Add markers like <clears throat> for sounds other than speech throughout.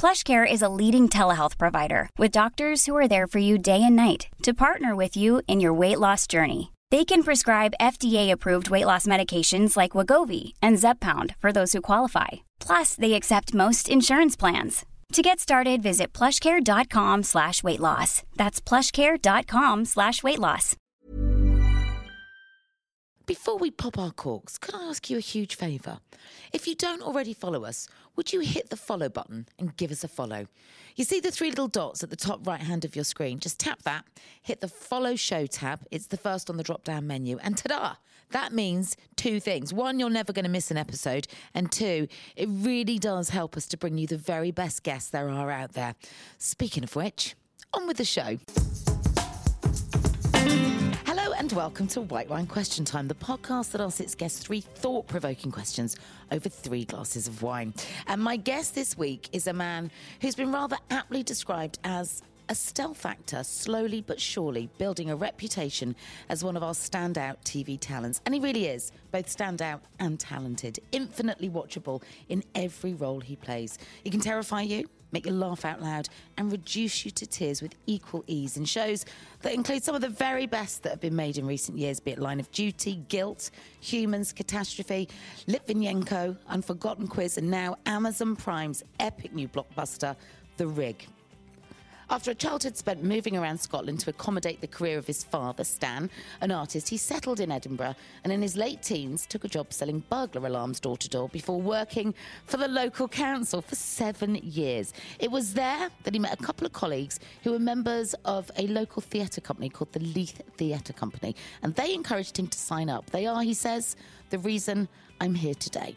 PlushCare is a leading telehealth provider with doctors who are there for you day and night to partner with you in your weight loss journey. They can prescribe FDA-approved weight loss medications like Wegovy and Zepbound for those who qualify. Plus, they accept most insurance plans. To get started, visit plushcare.com slash weight loss. That's plushcare.com slash weight loss. Before we pop our corks, could I ask you a huge favour? If you don't already follow us, would you hit the follow button and give us a follow? You see the three little dots at the top right hand of your screen? Just tap that, hit the follow show tab. It's the first on the drop down menu, and ta da! That means two things. One, you're never going to miss an episode. And two, it really does help us to bring you the very best guests there are out there. Speaking of which, on with the show. And welcome to White Wine Question Time, the podcast that asks its guests three thought provoking questions over three glasses of wine. And my guest this week is a man who's been rather aptly described as a stealth actor, slowly but surely building a reputation as one of our standout TV talents. And he really is both standout and talented, infinitely watchable in every role he plays. He can terrify you, make you laugh out loud, and reduce you to tears with equal ease in shows that include some of the very best that have been made in recent years, be it Line of Duty, Guilt, Humans, Catastrophe, Litvinenko, Unforgotten Quiz, and now Amazon Prime's epic new blockbuster, The Rig. After a childhood spent moving around Scotland to accommodate the career of his father, Stan, an artist, he settled in Edinburgh and in his late teens took a job selling burglar alarms door to door before working for the local council for seven years. It was there that he met a couple of colleagues who were members of a local theatre company called the Leith Theatre Company, and they encouraged him to sign up. They are, he says, the reason I'm here today.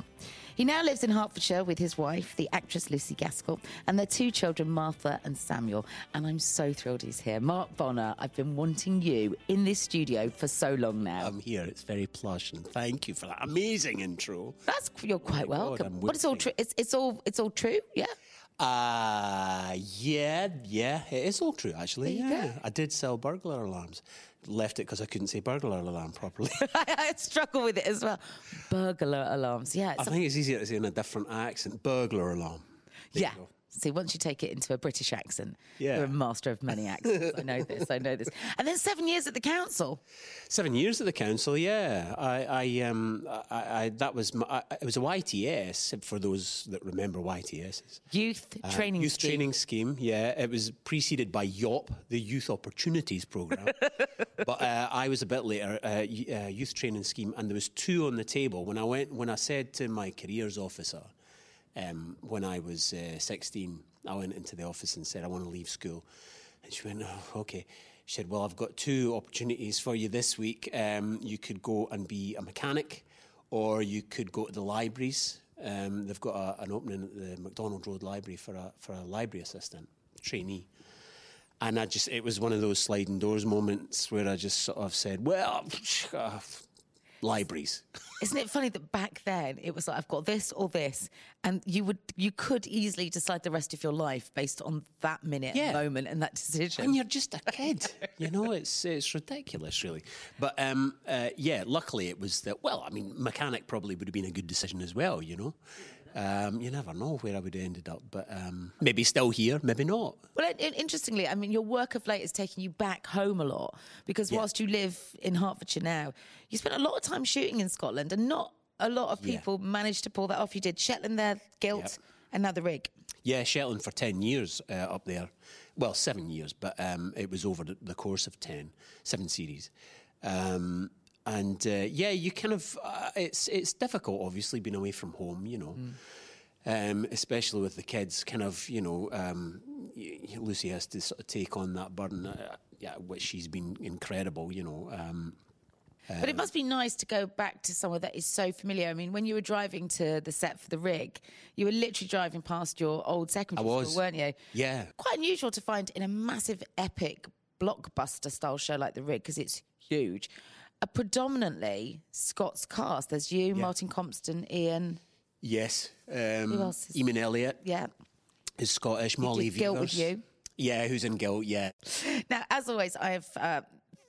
He now lives in Hertfordshire with his wife, the actress Lucy Gaskell, and their two children, Martha and Samuel. And I'm so thrilled he's here. Mark Bonnar, I've been wanting you in this studio for so long now. I'm here. It's very plush, and thank you for that amazing intro. That's you're quite God, welcome. I'm What is all true? It's, it's all it's all true. Yeah. Uh yeah, yeah, it is all true actually. Yeah, go. I did sell burglar alarms. Left it because I couldn't say burglar alarm properly. <laughs> I struggle with it as well. Burglar alarms. Yeah. I think it's easier to say in a different accent. Burglar alarm. There yeah. See, once you take it into a British accent, Yeah. you're a master of many accents. I know this. I know this. And then seven years at the council. Seven years at the council, yeah. I, I, um, I, I that was my, it was a YTS for those that remember YTSs. Youth Uh, training youth scheme. training scheme. Yeah, it was preceded by YOP, the Youth Opportunities Program. <laughs> but uh, I was a bit later, uh, uh, youth training scheme, and there was two on the table when I went. When I said to my careers officer, um, when I was uh, 16, I went into the office and said I want to leave school, and she went, oh, "Okay." She said, "Well, I've got two opportunities for you this week. Um, you could go and be a mechanic, or you could go to the libraries. Um, they've got a, an opening at the McDonald Road Library for a for a library assistant trainee." And I just, it was one of those sliding doors moments where I just sort of said, "Well, libraries. Isn't it funny that back then it was like I've got this or this, and you would you could easily decide the rest of your life based on that minute, Yeah. moment, and that decision. And you're just a kid, you know. It's it's ridiculous, really. But um, uh, yeah, luckily it was that. Well, I mean, mechanic probably would have been a good decision as well, you know. Um, you never know where I would have ended up, but um, maybe still here, maybe not. Well, it, it- interestingly, I mean, your work of late is taking you back home a lot because Yeah. whilst you live in Hertfordshire now, you spent a lot of time shooting in Scotland, and not a lot of Yeah. people managed to pull that off. You did Shetland there, Guilt, Yep. and now the rig. Yeah, Shetland for 10 years uh, up there. Well, seven years, but um, it was over the, the course of 10, seven series. Um, and uh, yeah, you kind of, uh, it's, it's difficult, obviously, being away from home, you know. Um, especially with the kids, kind of, you know, um, Lucy has to sort of take on that burden, uh, yeah, which she's been incredible, you know. Um, But it must be nice to go back to somewhere that is so familiar. I mean, when you were driving to the set for the rig, you were literally driving past your old secondary school, weren't you? Yeah. Quite unusual to find in a massive, epic blockbuster style show like the rig because it's huge. A predominantly Scots cast. There's you, Martin Compston, Iain. yes. Um, Who else is- Emun Elliott Yeah. is Scottish. Molly Guilt with you. Yeah, who's in Guilt, yeah. Now, as always, I have uh,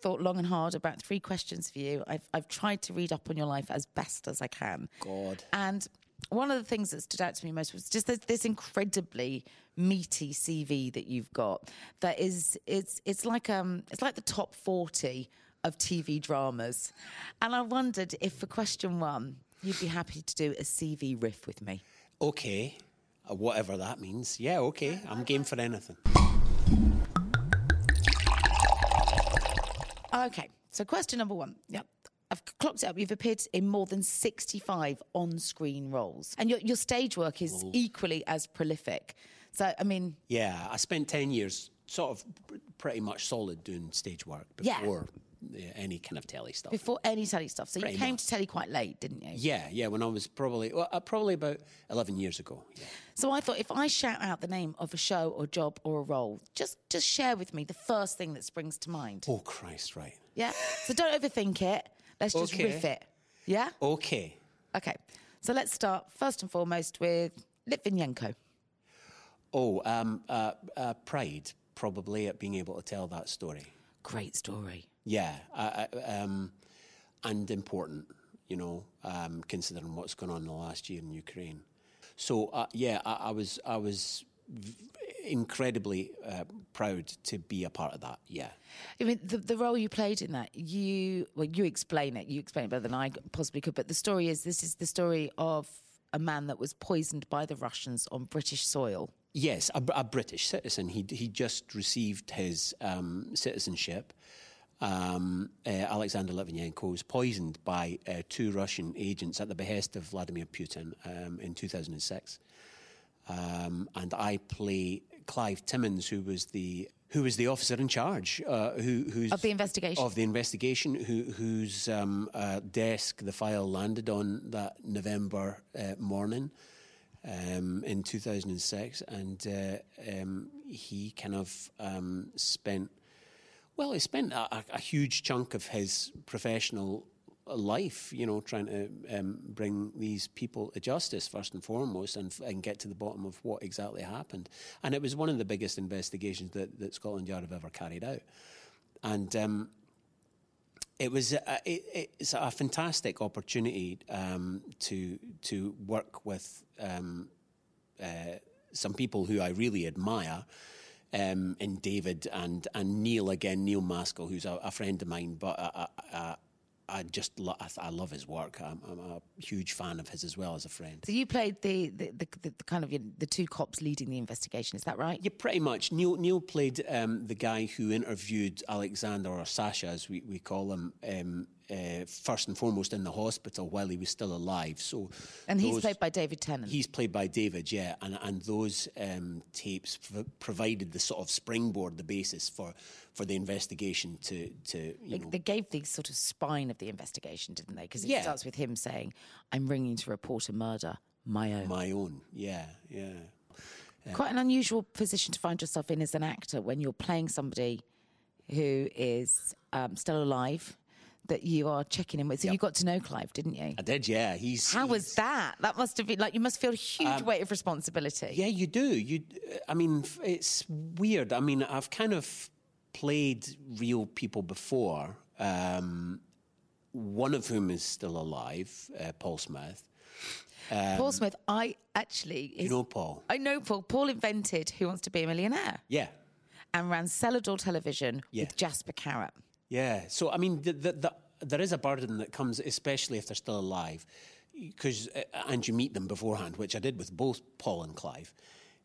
thought long and hard about three questions for you. I've, I've tried to read up on your life as best as I can. God. And one of the things that stood out to me most was just this, this incredibly meaty CV that you've got. That is, it's it's like um, it's like the top forty of TV dramas. And I wondered if for question one, you'd be happy to do a CV riff with me. Okay. Uh, whatever that means. Yeah, okay. I'm game for anything. Okay, so question number one. Yep. I've clocked it up. You've appeared in more than 65 on screen roles, and your, your stage work is equally as prolific. So, I mean, Yeah, I spent 10 years sort of pretty much solid doing stage work before yeah, any kind of telly stuff. before any telly stuff. So, you came much. to telly quite late, didn't you? Yeah, yeah, when I was probably, well, uh, probably about 11 years ago. Yeah. So, I thought if I shout out the name of a show or job or a role, just, just share with me the first thing that springs to mind. Oh, Christ, right. Yeah? So, don't overthink it. Let's just Okay. riff it. Yeah? Okay. Okay. So, let's start first and foremost with Litvinenko. Oh, um, uh, uh, pride, probably, at being able to tell that story. Great story. Yeah, um, and important, you know, um, considering what's gone on in the last year in Ukraine. So uh, yeah, I, I was I was v- incredibly uh, proud to be a part of that. Yeah, I mean, the, the role you played in that, you well, you explain it. You explain it better than I possibly could. But the story is, this is the story of a man that was poisoned by the Russians on British soil. yes, a, a British citizen. He he just received his um, citizenship. Um, uh, Alexander Litvinenko was poisoned by uh, two Russian agents at the behest of Vladimir Putin um, in 2006. um, and I play Clive Timmons, who was the who was the officer in charge, uh, who who's Of the investigation. of the investigation, who whose um, uh, desk the file landed on that November uh, morning um, in 2006, and uh, um, he kind of um, spent well, he spent a, a, huge chunk of his professional life, you know, trying to um, bring these people to justice first and foremost, and, and get to the bottom of what exactly happened. And it was one of the biggest investigations that, that Scotland Yard have ever carried out. And um, it was a, it, it's a fantastic opportunity um, to to work with um, uh, some people who I really admire. Um, in David and and Neil again, Neil Maskell, who's a, a friend of mine, but I, I, I, just lo- I, I love his work. I'm, I'm a huge fan of his as well as a friend. So you played the the, the, the, the kind of you know, the two cops leading the investigation. Is that right? Yeah, pretty much. Neil Neil played um, the guy who interviewed Alexander or Sasha, as we, we call him, um, uh, first and foremost in the hospital while he was still alive. So, And he's played by David Tennant. He's played by David, yeah, and and those um, tapes provided the sort of springboard, the basis for for the investigation to to you They, know they gave the sort of spine of the investigation, didn't they? Because it Yeah. starts with him saying, "I'm ringing to report a murder, my own." my own, yeah, yeah. Quite an unusual position to find yourself in as an actor when you're playing somebody who is um, still alive. That you are checking in with. So you got to know Clive, didn't you? I did, yeah. He's How was that? That must have been like you must feel a huge weight of responsibility. Yeah, you do. You, I mean, it's weird. I mean, I've kind of played real people before. Um, one of whom is still alive, uh, Paul Smith. Paul Smith, I actually You know Paul? I know Paul. Paul invented Who Wants to Be a Millionaire Yeah, and ran Celador Television Yeah. with Jasper Carrott. Yeah. So I mean, the, the, the, there is a burden that comes, especially if they're still alive, because and you meet them beforehand, which I did with both Paul and Clive.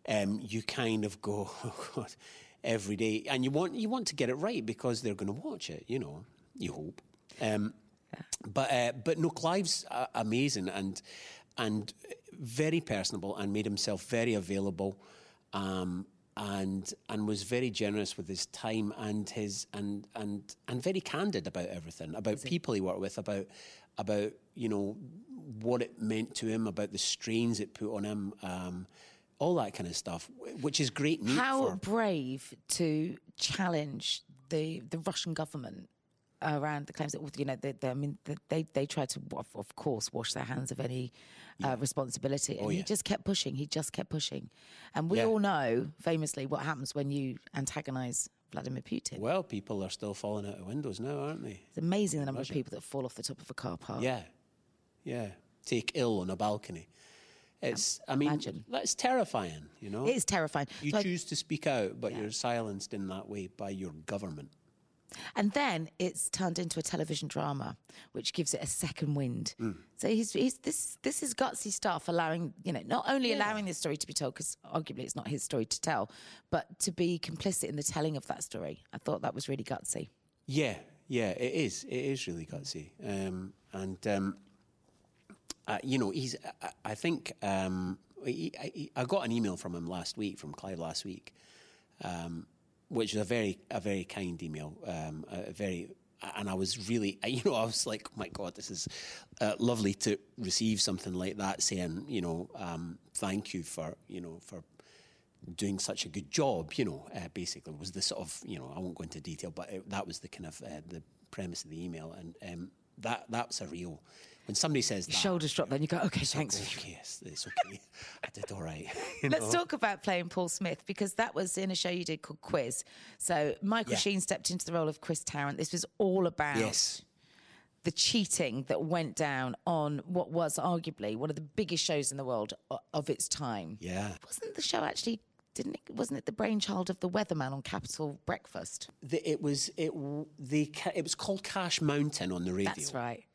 Um, you kind of go, <laughs> oh God, every day, and you want you want to get it right because they're going to watch it. You know, you hope. Um, But uh, but no, Clive's uh, amazing and and very personable and made himself very available, um, and and was very generous with his time and his and and and very candid about everything about people he worked with about about you know what it meant to him about the strains it put on him. Um, all that kind of stuff, which is great. How for, brave to challenge the the Russian government around the claims that you know they, they, I mean they they tried to of, of course wash their hands of any uh, responsibility and he yeah. just kept pushing he just kept pushing and we Yeah. all know famously what happens when you antagonize Vladimir Putin well, people are still falling out of windows now, aren't they? it's amazing the number of people that fall off the top of a car park Yeah, yeah. Take ill on a balcony. It's, I mean, Imagine. that's terrifying, you know? it is terrifying You So I- choose to speak out, but you're silenced in that way by your government. And then it's turned into a television drama, which gives it a second wind. So he's, he's this this is gutsy stuff, allowing you know not only allowing this story to be told because arguably it's not his story to tell, but to be complicit in the telling of that story. I thought that was really gutsy. Yeah, yeah, it is. It is really gutsy. Um, and, um, uh, you know, he's, I, I think, um, he, I, I got an email from him last week, from Clive last week, um, which was a very, a very kind email, um, a very, and I was really, <laughs> you know, I was like, oh my God, this is uh, lovely to receive something like that saying, you know, um, thank you for, you know, for doing such a good job, you know, uh, basically was the sort of, you know, I won't go into detail, but it, that was the kind of uh, the premise of the email. And um, that that's a real, when somebody says that. Shoulders drop, then you go, okay, it's thanks. Okay, it's, it's okay. <laughs> I did all right. <laughs> you Let's know? talk about playing Paul Smith because that was in a show you did called Quiz. So Michael Yeah. Sheen stepped into the role of Chris Tarrant. This was all about Yes. the cheating that went down on what was arguably one of the biggest shows in the world of its time. Yeah. Wasn't the show actually? Didn't it? Wasn't it the brainchild of the weatherman on Capital Breakfast? The, it was it the it was called Cash Mountain on the radio. That's right.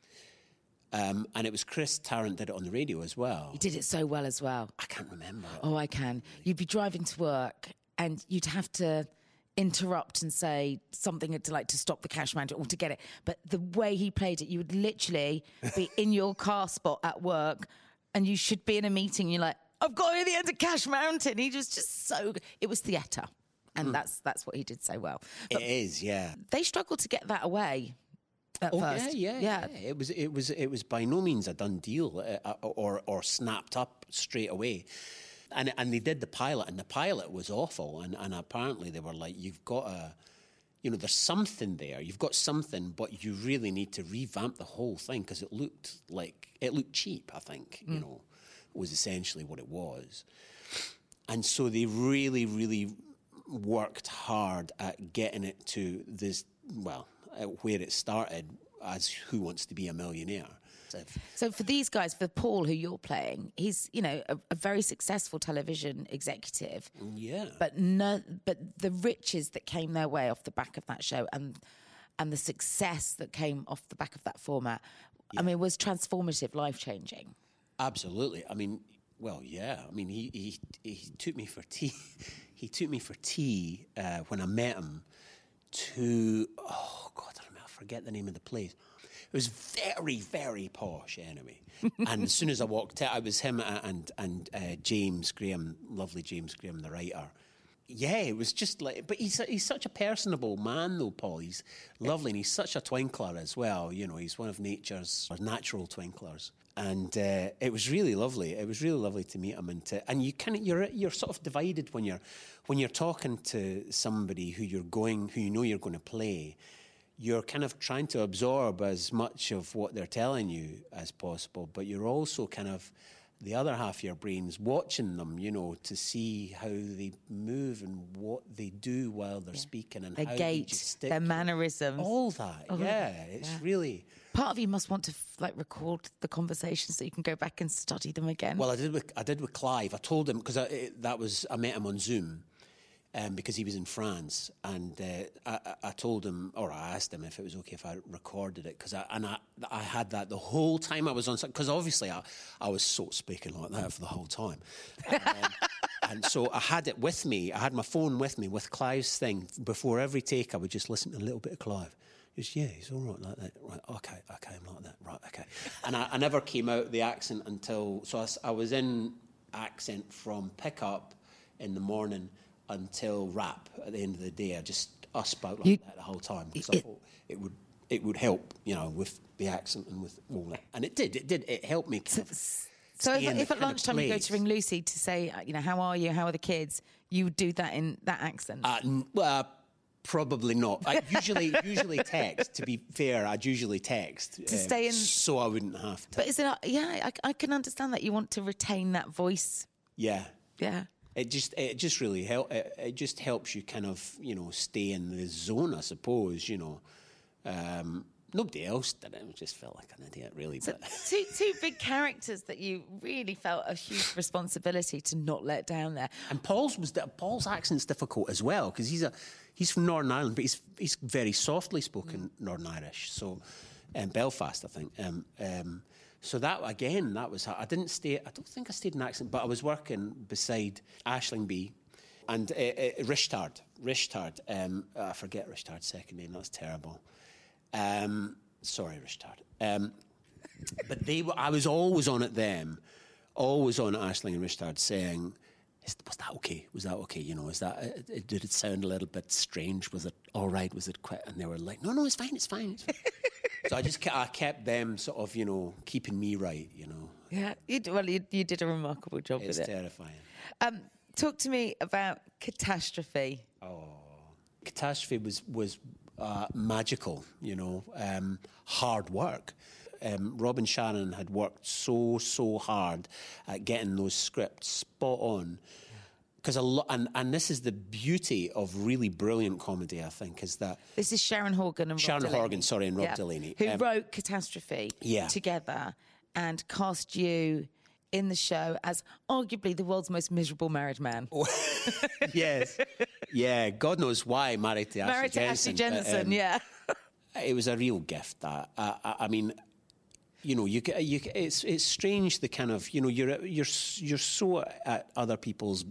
Um, and it was Chris Tarrant did it on the radio as well. He did it so well as well. I can't remember. Oh, I can. You'd be driving to work and you'd have to interrupt and say something to like to stop the cash manager or to get it. But the way he played it, you would literally be <laughs> in your car spot at work and you should be in a meeting. You're like, I've got to the end of Cash Mountain. He was just so. It was theatre. And that's that's what he did so well. It is, yeah. They struggled to get that away at Oh first. yeah, yeah, yeah, It was, it was, it was by no means a done deal, uh, or or snapped up straight away. And and they did the pilot, and the pilot was awful. And and apparently they were like, you've got a, you know, there's something there. You've got something, but you really need to revamp the whole thing because it looked like it looked cheap. I think you know, was essentially what it was. And so they really, really worked hard at getting it to this, well, uh, where it started as Who Wants to Be a Millionaire. So, for these guys, for Paul, who you're playing, he's you know a, a very successful television executive. yeah. but no, but the riches that came their way off the back of that show and and the success that came off the back of that format, I mean, was transformative, life changing. Absolutely. I mean, well, yeah. I mean, he he, he took me for tea. <laughs> He took me for tea uh, when I met him to oh god, I, don't know, I forget the name of the place. It was very very posh anyway. <laughs> and as soon as I walked out, I was him and and uh, James Graham, lovely James Graham, the writer. Yeah, it was just like, but he's he's such a personable man, though. Paul, he's lovely, and he's such a twinkler as well. You know, he's one of nature's natural twinklers, and uh, it was really lovely. It was really lovely to meet him, and to, and you kind of you're you're sort of divided when you're when you're talking to somebody who you're going who you know you're going to play. you're kind of trying to absorb as much of what they're telling you as possible, but you're also kind of the other half of your brain's watching them, you know, to see how they move and what they do while they're speaking and Their how gait, they their mannerisms. all that. yeah, it's really. Part of you must want to like record the conversations so you can go back and study them again. Well, I did with I did with Clive. I told him because that was I met him on Zoom um, because he was in France, and uh, I, I- told him or I asked him if it was okay if I recorded it because I and I, I had that the whole time I was on because obviously I I was sort of speaking like that for the whole time. Um, and so I had it with me. I had my phone with me with Clive's thing. Before every take, I would just listen to a little bit of Clive. Just, yeah, he's all right like that. Right, okay, okay, I'm like that. Right, okay. And I, I never came out the accent until, so I was in accent from pickup in the morning until rap at the end of the day. I just, I spoke like You- that the whole time because I thought it would, it would help, you know, with the accent and with all that. And it did, it did, it helped me kind of so if, stay in the if at lunchtime you go to ring Lucy to say, uh, you know, how are you? How are the kids? You would do that in that accent. Uh, n- well, probably not. I <laughs> usually usually text. To be fair, I'd usually text um, To stay in- so I wouldn't have to. but is it? Yeah, I, I can understand that you want to retain that voice. yeah, Yeah. it just it just really help. It, it just helps you kind of you know stay in the zone, I suppose. You know, um, nobody else did it. I just felt like an idiot, really. So But <laughs> two two big characters that you really felt a huge responsibility to not let down there. And Paul's was Paul's accent's difficult as well because he's a he's from Northern Ireland, but he's he's very softly spoken Northern Irish. So, um, Belfast, I think. Um, um, so that again, that was I didn't stay. I don't think I stayed in accent, but I was working beside Aisling Bea and uh, uh, Risteárd. Risteárd. Um, I forget Risteárd's second name. That's terrible. Um, sorry, Risteárd. Um, but they were, I was always on at them, always on at Aisling and Risteárd saying, "Is- was that okay? Was that okay? You know, is that, uh, uh, did it sound a little bit strange? Was it all right? Was it quite, and they were like, no, no, it's fine, it's fine. It's fine. <laughs> so I just, ke- I kept them sort of, you know, keeping me right, you know. Yeah, you, d- well, you, you did a remarkable job It's with it. terrifying. Um, talk to me about catastrophe. Oh, catastrophe was was uh, magical, you know, um, hard work. Um, Robin Shannon had worked so so hard at getting those scripts spot on. Because a lot, and, and this is the beauty of really brilliant comedy. I think is that This is Sharon Horgan and Rob Sharon Delaney. Horgan, sorry, and Rob Delaney. who Um, wrote Catastrophe Yeah. together and cast you in the show as arguably the world's most miserable married man. <laughs> yes, yeah. God knows why married to Ashley married to Ashley Jensen, but, um, yeah. <laughs> it was a real gift. That I, I, I mean, you know, you, you it's it's strange the kind of you know you're you're you're so at other people's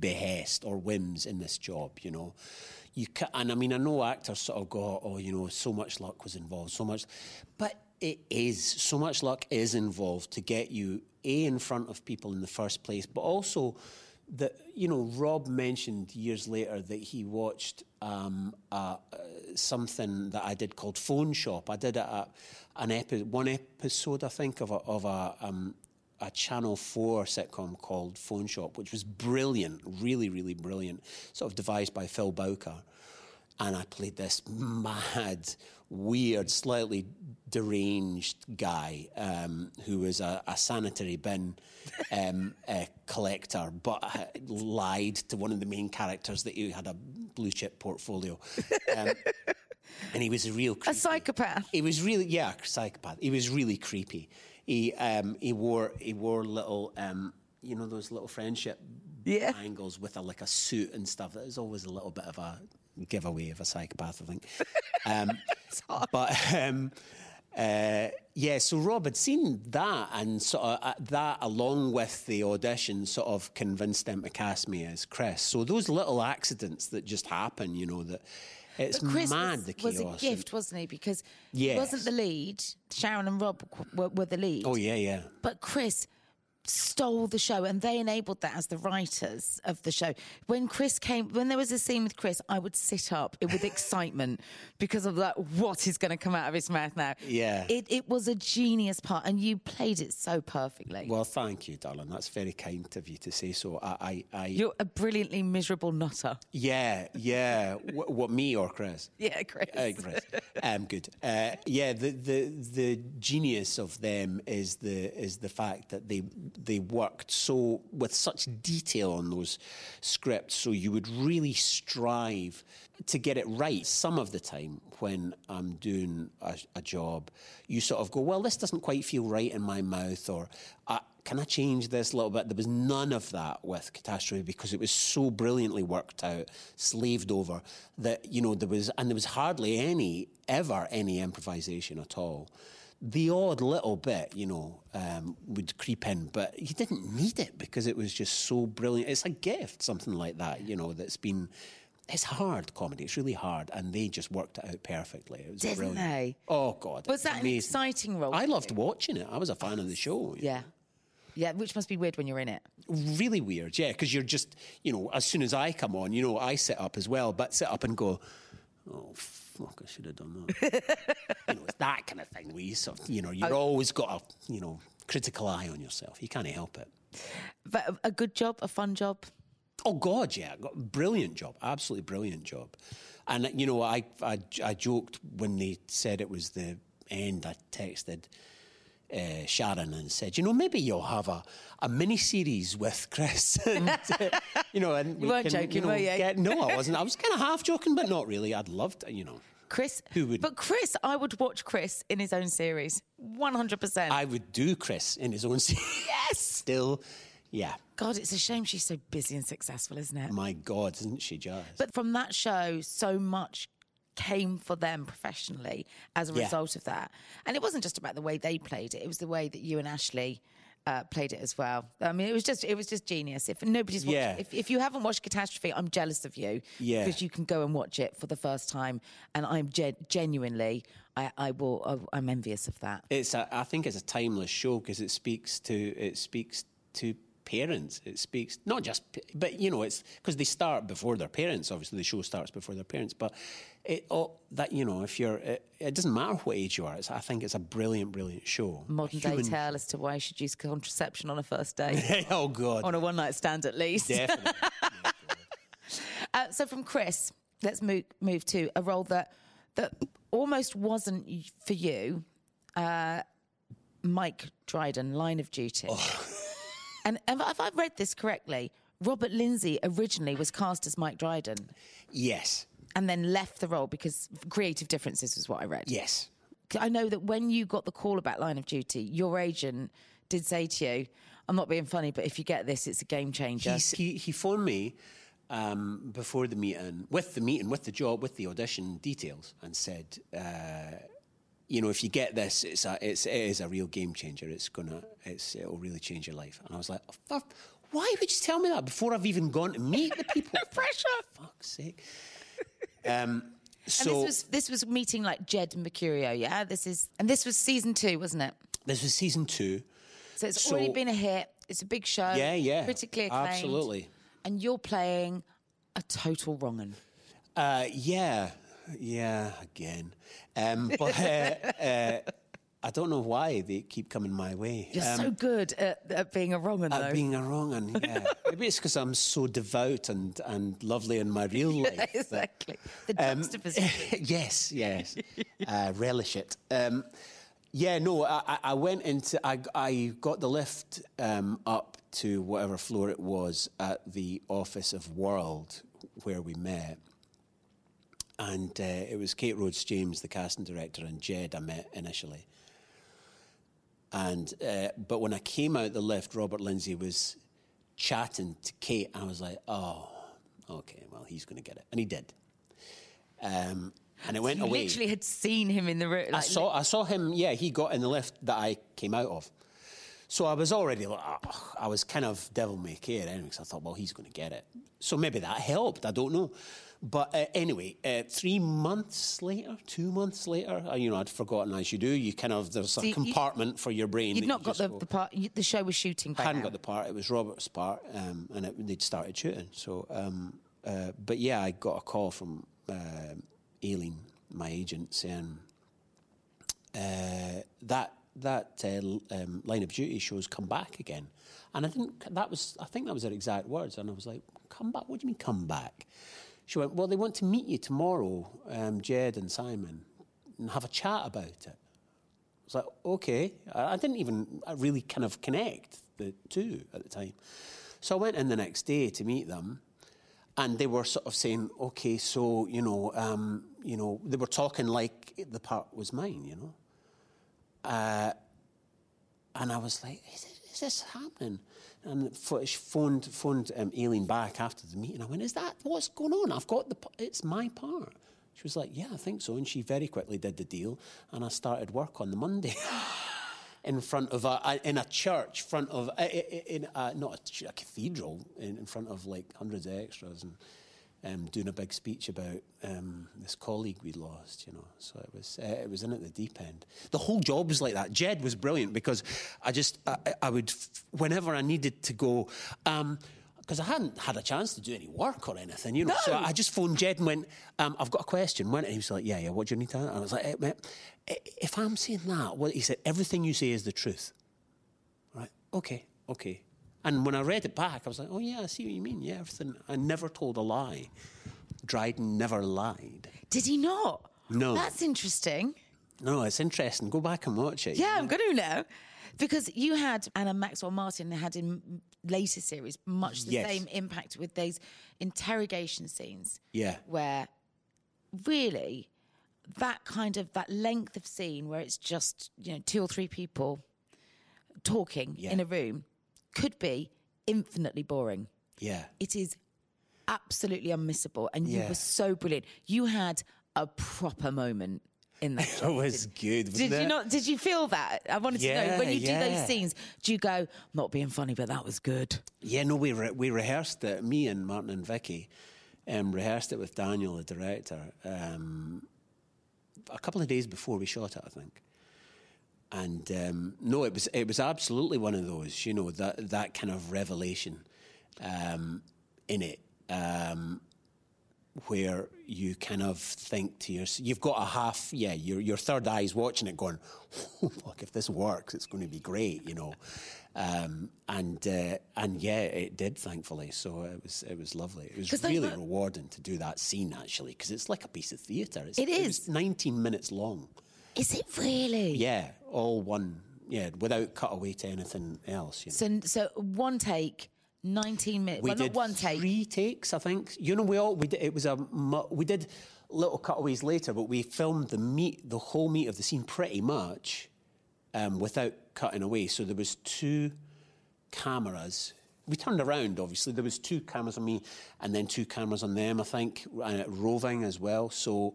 behest or whims in this job. You know, you ca- and I mean I know actors sort of go, oh, you know, so much luck was involved, so much, but it is so much luck is involved to get you a in front of people in the first place, but also that you know Rob mentioned years later that he watched um, uh, something that I did called Phone Shop. I did a, a, an epi- one episode, I think, of a, of a, um, a Channel Four sitcom called Phone Shop, which was brilliant, really, really brilliant, sort of devised by Phil Bowker. And I played this mad, weird, slightly deranged guy um, who was a, a sanitary bin um, <laughs> uh, collector, but lied to one of the main characters that he had a blue chip portfolio. Um, <laughs> and he was a real A psychopath. He was really, yeah, a psychopath. He was really creepy. He um, he wore he wore little, um, you know, those little friendship Yeah. angles with a like a suit and stuff. That is always a little bit of a giveaway of a psychopath, I think. <laughs> Um, but um, uh, yeah, so Rob had seen that, and sort of uh, that along with the audition, sort of convinced them to cast me as Chris. So those little accidents that just happen, you know, that it's But Chris mad was, the was a gift, wasn't he? Because he wasn't the lead. Sharon and Rob were, were the lead. Oh yeah, yeah. But Chris stole the show and they enabled that as the writers of the show. When Chris came, when there was a scene with Chris, I would sit up with excitement because of like, what is going to come out of his mouth now? Yeah. It, it was a genius part and you played it so perfectly. Well, thank you, darling. That's very kind of you to say so. I, I, I You're a brilliantly miserable nutter. yeah, yeah. what, what, me or Chris? Yeah, Chris. Uh, Chris. Um, good. Uh, yeah, the, the the genius of them is the is the fact that they they worked so with such detail on those scripts, so you would really strive to get it right. Some of the time when I'm doing a, a job, you sort of go, "Well, this doesn't quite feel right in my mouth," or uh, "Can I change this a little bit?" There was none of that with Catastrophe because it was so brilliantly worked out, slaved over that you know there was, and there was hardly any ever any improvisation at all the odd little bit, you know, um, would creep in, but you didn't need it because it was just so brilliant. It's a gift, something like that, you know, that's been. It's hard comedy. It's really hard, and they just worked it out perfectly. It was Didn't brilliant. they? Oh God! Was that an exciting role? I loved you? watching it. I was a fan of the show. Yeah. Yeah, which must be weird when you're in it. really weird. Yeah, because you're just, you know, as soon as I come on, you know, I sit up as well, but sit up and go, oh fuck, I should have done that. you know, it's that kind of thing. Where you sort of, you know, you've oh. always got a, you know, critical eye on yourself. You can't help it. But a- a good job, a fun job. Oh God, yeah, brilliant job, absolutely brilliant job. And you know, I, I I joked when they said it was the end. I texted uh, Sharon and said, you know, maybe you'll have a, a mini series with Chris. <laughs> and, uh, you know, and we weren't can, joking, know, were you? Get, no, I <laughs> wasn't. I was kind of half joking, but not really. I'd love to, you know. Chris, Who would- But Chris, I would watch Chris in his own series, one hundred percent. I would do Chris in his own <laughs> series. yes, still, yeah. God, it's a shame she's so busy and successful, isn't it? My God, isn't she just? But from that show, so much came for them professionally as a Yeah. result of that. And it wasn't just about the way they played it; it was the way that you and Ashley. Uh, played it as well. I mean, it was just it was just genius. If nobody's watched, Yeah. if, if you haven't watched Catastrophe, I'm jealous of you. Yeah. because you can go and watch it for the first time, and I'm gen- genuinely, I, I will, I'm envious of that. it's a, I think it's a timeless show because it speaks to it speaks to parents. It speaks not just, but you know, it's because they start before their parents. Obviously, the show starts before their parents, but it all that you know, if you're, it, it doesn't matter what age you are. It's, I think it's a brilliant, brilliant show. Modern Human- day tale as to why you should use contraception on a first date, <laughs> oh God, on a one night stand at least. definitely. <laughs> Uh, so from Chris, let's move move to a role that that almost wasn't for you. Uh, Mike Dryden, Line of Duty. And if I've read this correctly, Robert Lindsay originally was cast as Mike Dryden yes, and then left the role because creative differences was what I read. yes. I know that when you got the call about Line of Duty, your agent did say to you, I'm not being funny, but if you get this, it's a game changer. He's, he he phoned me um, before the meeting, with the meeting, with the job, with the audition details, and said, uh, you know, if you get this, it's a, it's it is a real game changer. It's gonna, it's it'll really change your life. And I was like, oh, fuck, why would you tell me that before I've even gone to meet the people? <laughs> Pressure. Fuck's sake. Um, <laughs> And so this was this was meeting like Jed Mercurio, yeah. This is and this was season two, wasn't it? this was season two. So it's So- already been a hit. It's a big show. Yeah, yeah, critically acclaimed. absolutely. And you're playing a total wrong'un. Uh, yeah, yeah, again. Um, <laughs> but uh, uh, I don't know why they keep coming my way. You're Um, so good at, at being a wrong'un, at though. being a wrong and yeah. <laughs> Maybe it's because I'm so devout and, and lovely in my <laughs> real life. that- exactly. The Um, juxtaposition. yes, yes. uh, relish it. Um, yeah, no, I, I- I went into, I, I got the lift um, up to whatever floor it was at the office of World where we met. And uh, it was Kate Rhodes James, the casting director, and Jed I met initially. And uh, but when I came out the lift, Robert Lindsay was chatting to Kate. I was like, oh, okay, well he's going to get it, and he did. Um, and it went you away. literally had seen him in the room. I saw I saw him. Yeah, he got in the lift that I came out of. So I was already like, oh, I was kind of devil may care anyway, because I thought, well, he's going to get it. So maybe that helped. I don't know. But uh, anyway, uh, three months later, two months later, uh, you know, I'd forgotten as you do. You kind of there's So a you- compartment for your brain. You'd not you got the, go- the part. You, the show was shooting. I hadn't now. got the part. It was Robert's part, um, and it, they'd started shooting. So, um, uh, but yeah, I got a call from uh, Aileen, my agent, saying uh, that that uh, um, line of duty shows come back again, and I didn't. That was I think that was her exact words, and I was like, "Come back? What do you mean come back?" She went, "Well, they want to meet you tomorrow, um, Jed and Simon, and have a chat about it." I was like, okay. I didn't even really kind of connect the two at the time. So I went in the next day to meet them, and they were sort of saying, okay, so you know, um, you know, they were talking like the part was mine, you know. Uh, and I was like, is this happening? And she phoned phoned um, Aileen back after the meeting. I went, is that what's going on? I've got the it's my part. She was like, yeah, I think so. And she very quickly did the deal, and I started work on the Monday. <laughs> In front of a, in a church, front of in a, not a, a cathedral, in, in front of like hundreds of extras, and um, doing a big speech about um, this colleague we lost, you know. So it was uh, it was in at the deep end. The whole job was like that. Jed was brilliant because I just I, I- would whenever I needed to go. Um, because I hadn't had a chance to do any work or anything, you know. No. So I just phoned Jed and went, um, "I've got a question." Went and he was like, "Yeah, yeah. What do you need to?" And I was like, eh, mate, eh, "If I'm saying that, what he said, everything you say is the truth." Right? Okay, okay. And when I read it back, I was like, "Oh yeah, I see what you mean. Yeah, everything. I never told a lie. Dryden never lied." Did he not? No. That's interesting. No, it's interesting. Go back and watch it. Yeah, I'm going to know. Because you had Anna Maxwell Martin had in later series much the Yes. same impact with those interrogation scenes. Yeah. Where really that kind of that length of scene where it's just, you know, two or three people talking Yeah. in a room could be infinitely boring. Yeah. It is absolutely unmissable. And you were so brilliant. You had a proper moment in that. <laughs> It was good. Did wasn't you it? not? Did you feel that? I wanted to know when you do those scenes. Do you go not being funny, but that was good? Yeah, no, we re- we rehearsed it. Me and Martin and Vicky um, rehearsed it with Daniel, the director, um, a couple of days before we shot it, I think. And um, no, it was it was absolutely one of those, you know, that that kind of revelation um, in it, um, where you kind of think to yourself, you've got a half, yeah, your your third eye's watching it, going, "Look, if this works, it's going to be great," you know. Um, and uh, and yeah, it did, thankfully. So it was it was lovely. It was really rewarding to do that scene actually, because it's like a piece of theatre. It's, It was 19 minutes long. Is it really? Yeah, all one. Yeah, without cutaway to anything else. You know. So, so one take, nineteen minutes. we well, did not one take. three takes, I think. You know, we all we did, it was a we did little cutaways later, but we filmed the meat, the whole meat of the scene, pretty much um, without cutting away. So there was two cameras. We turned around, obviously. There was two cameras on me, and then two cameras on them. I think uh, roving as well. So.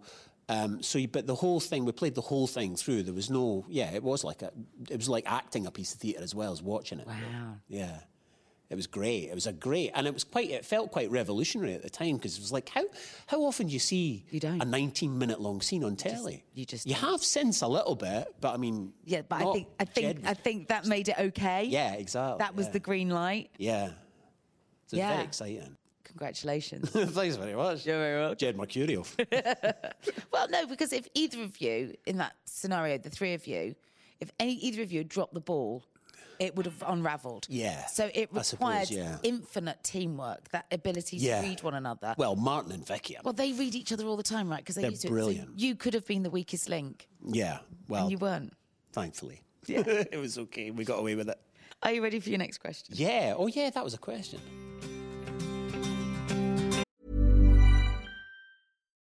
Um, so, you, but the whole thing, we played the whole thing through. There was no, yeah, it was like a, it was like acting a piece of theatre as well as watching it. Wow. Yeah. It was great. It was a great, and it was quite. It felt quite revolutionary at the time because it was like, how how often do you see You a 19 minute long scene on telly? you just you don't. have since a little bit, but I mean, Yeah, but I think I think I think that made it okay. yeah, exactly. that was yeah. the green light. yeah. So Yeah. very exciting. Congratulations. <laughs> Thanks very much. You're very welcome. Jed Mercurio. <laughs> well, no, because if either of you in that scenario, the three of you, if any either of you had dropped the ball, it would have unravelled. Yeah, So it I suppose, required yeah. infinite teamwork, that ability Yeah. to read one another. well, Martin and Vicky. Well, they read each other all the time, right? Because they They're used to. So brilliant. you could have been the weakest link, yeah. Well, and you weren't. thankfully, <laughs> it was okay. We got away with it. Are you ready for your next question? Yeah. Oh, yeah. That was a question.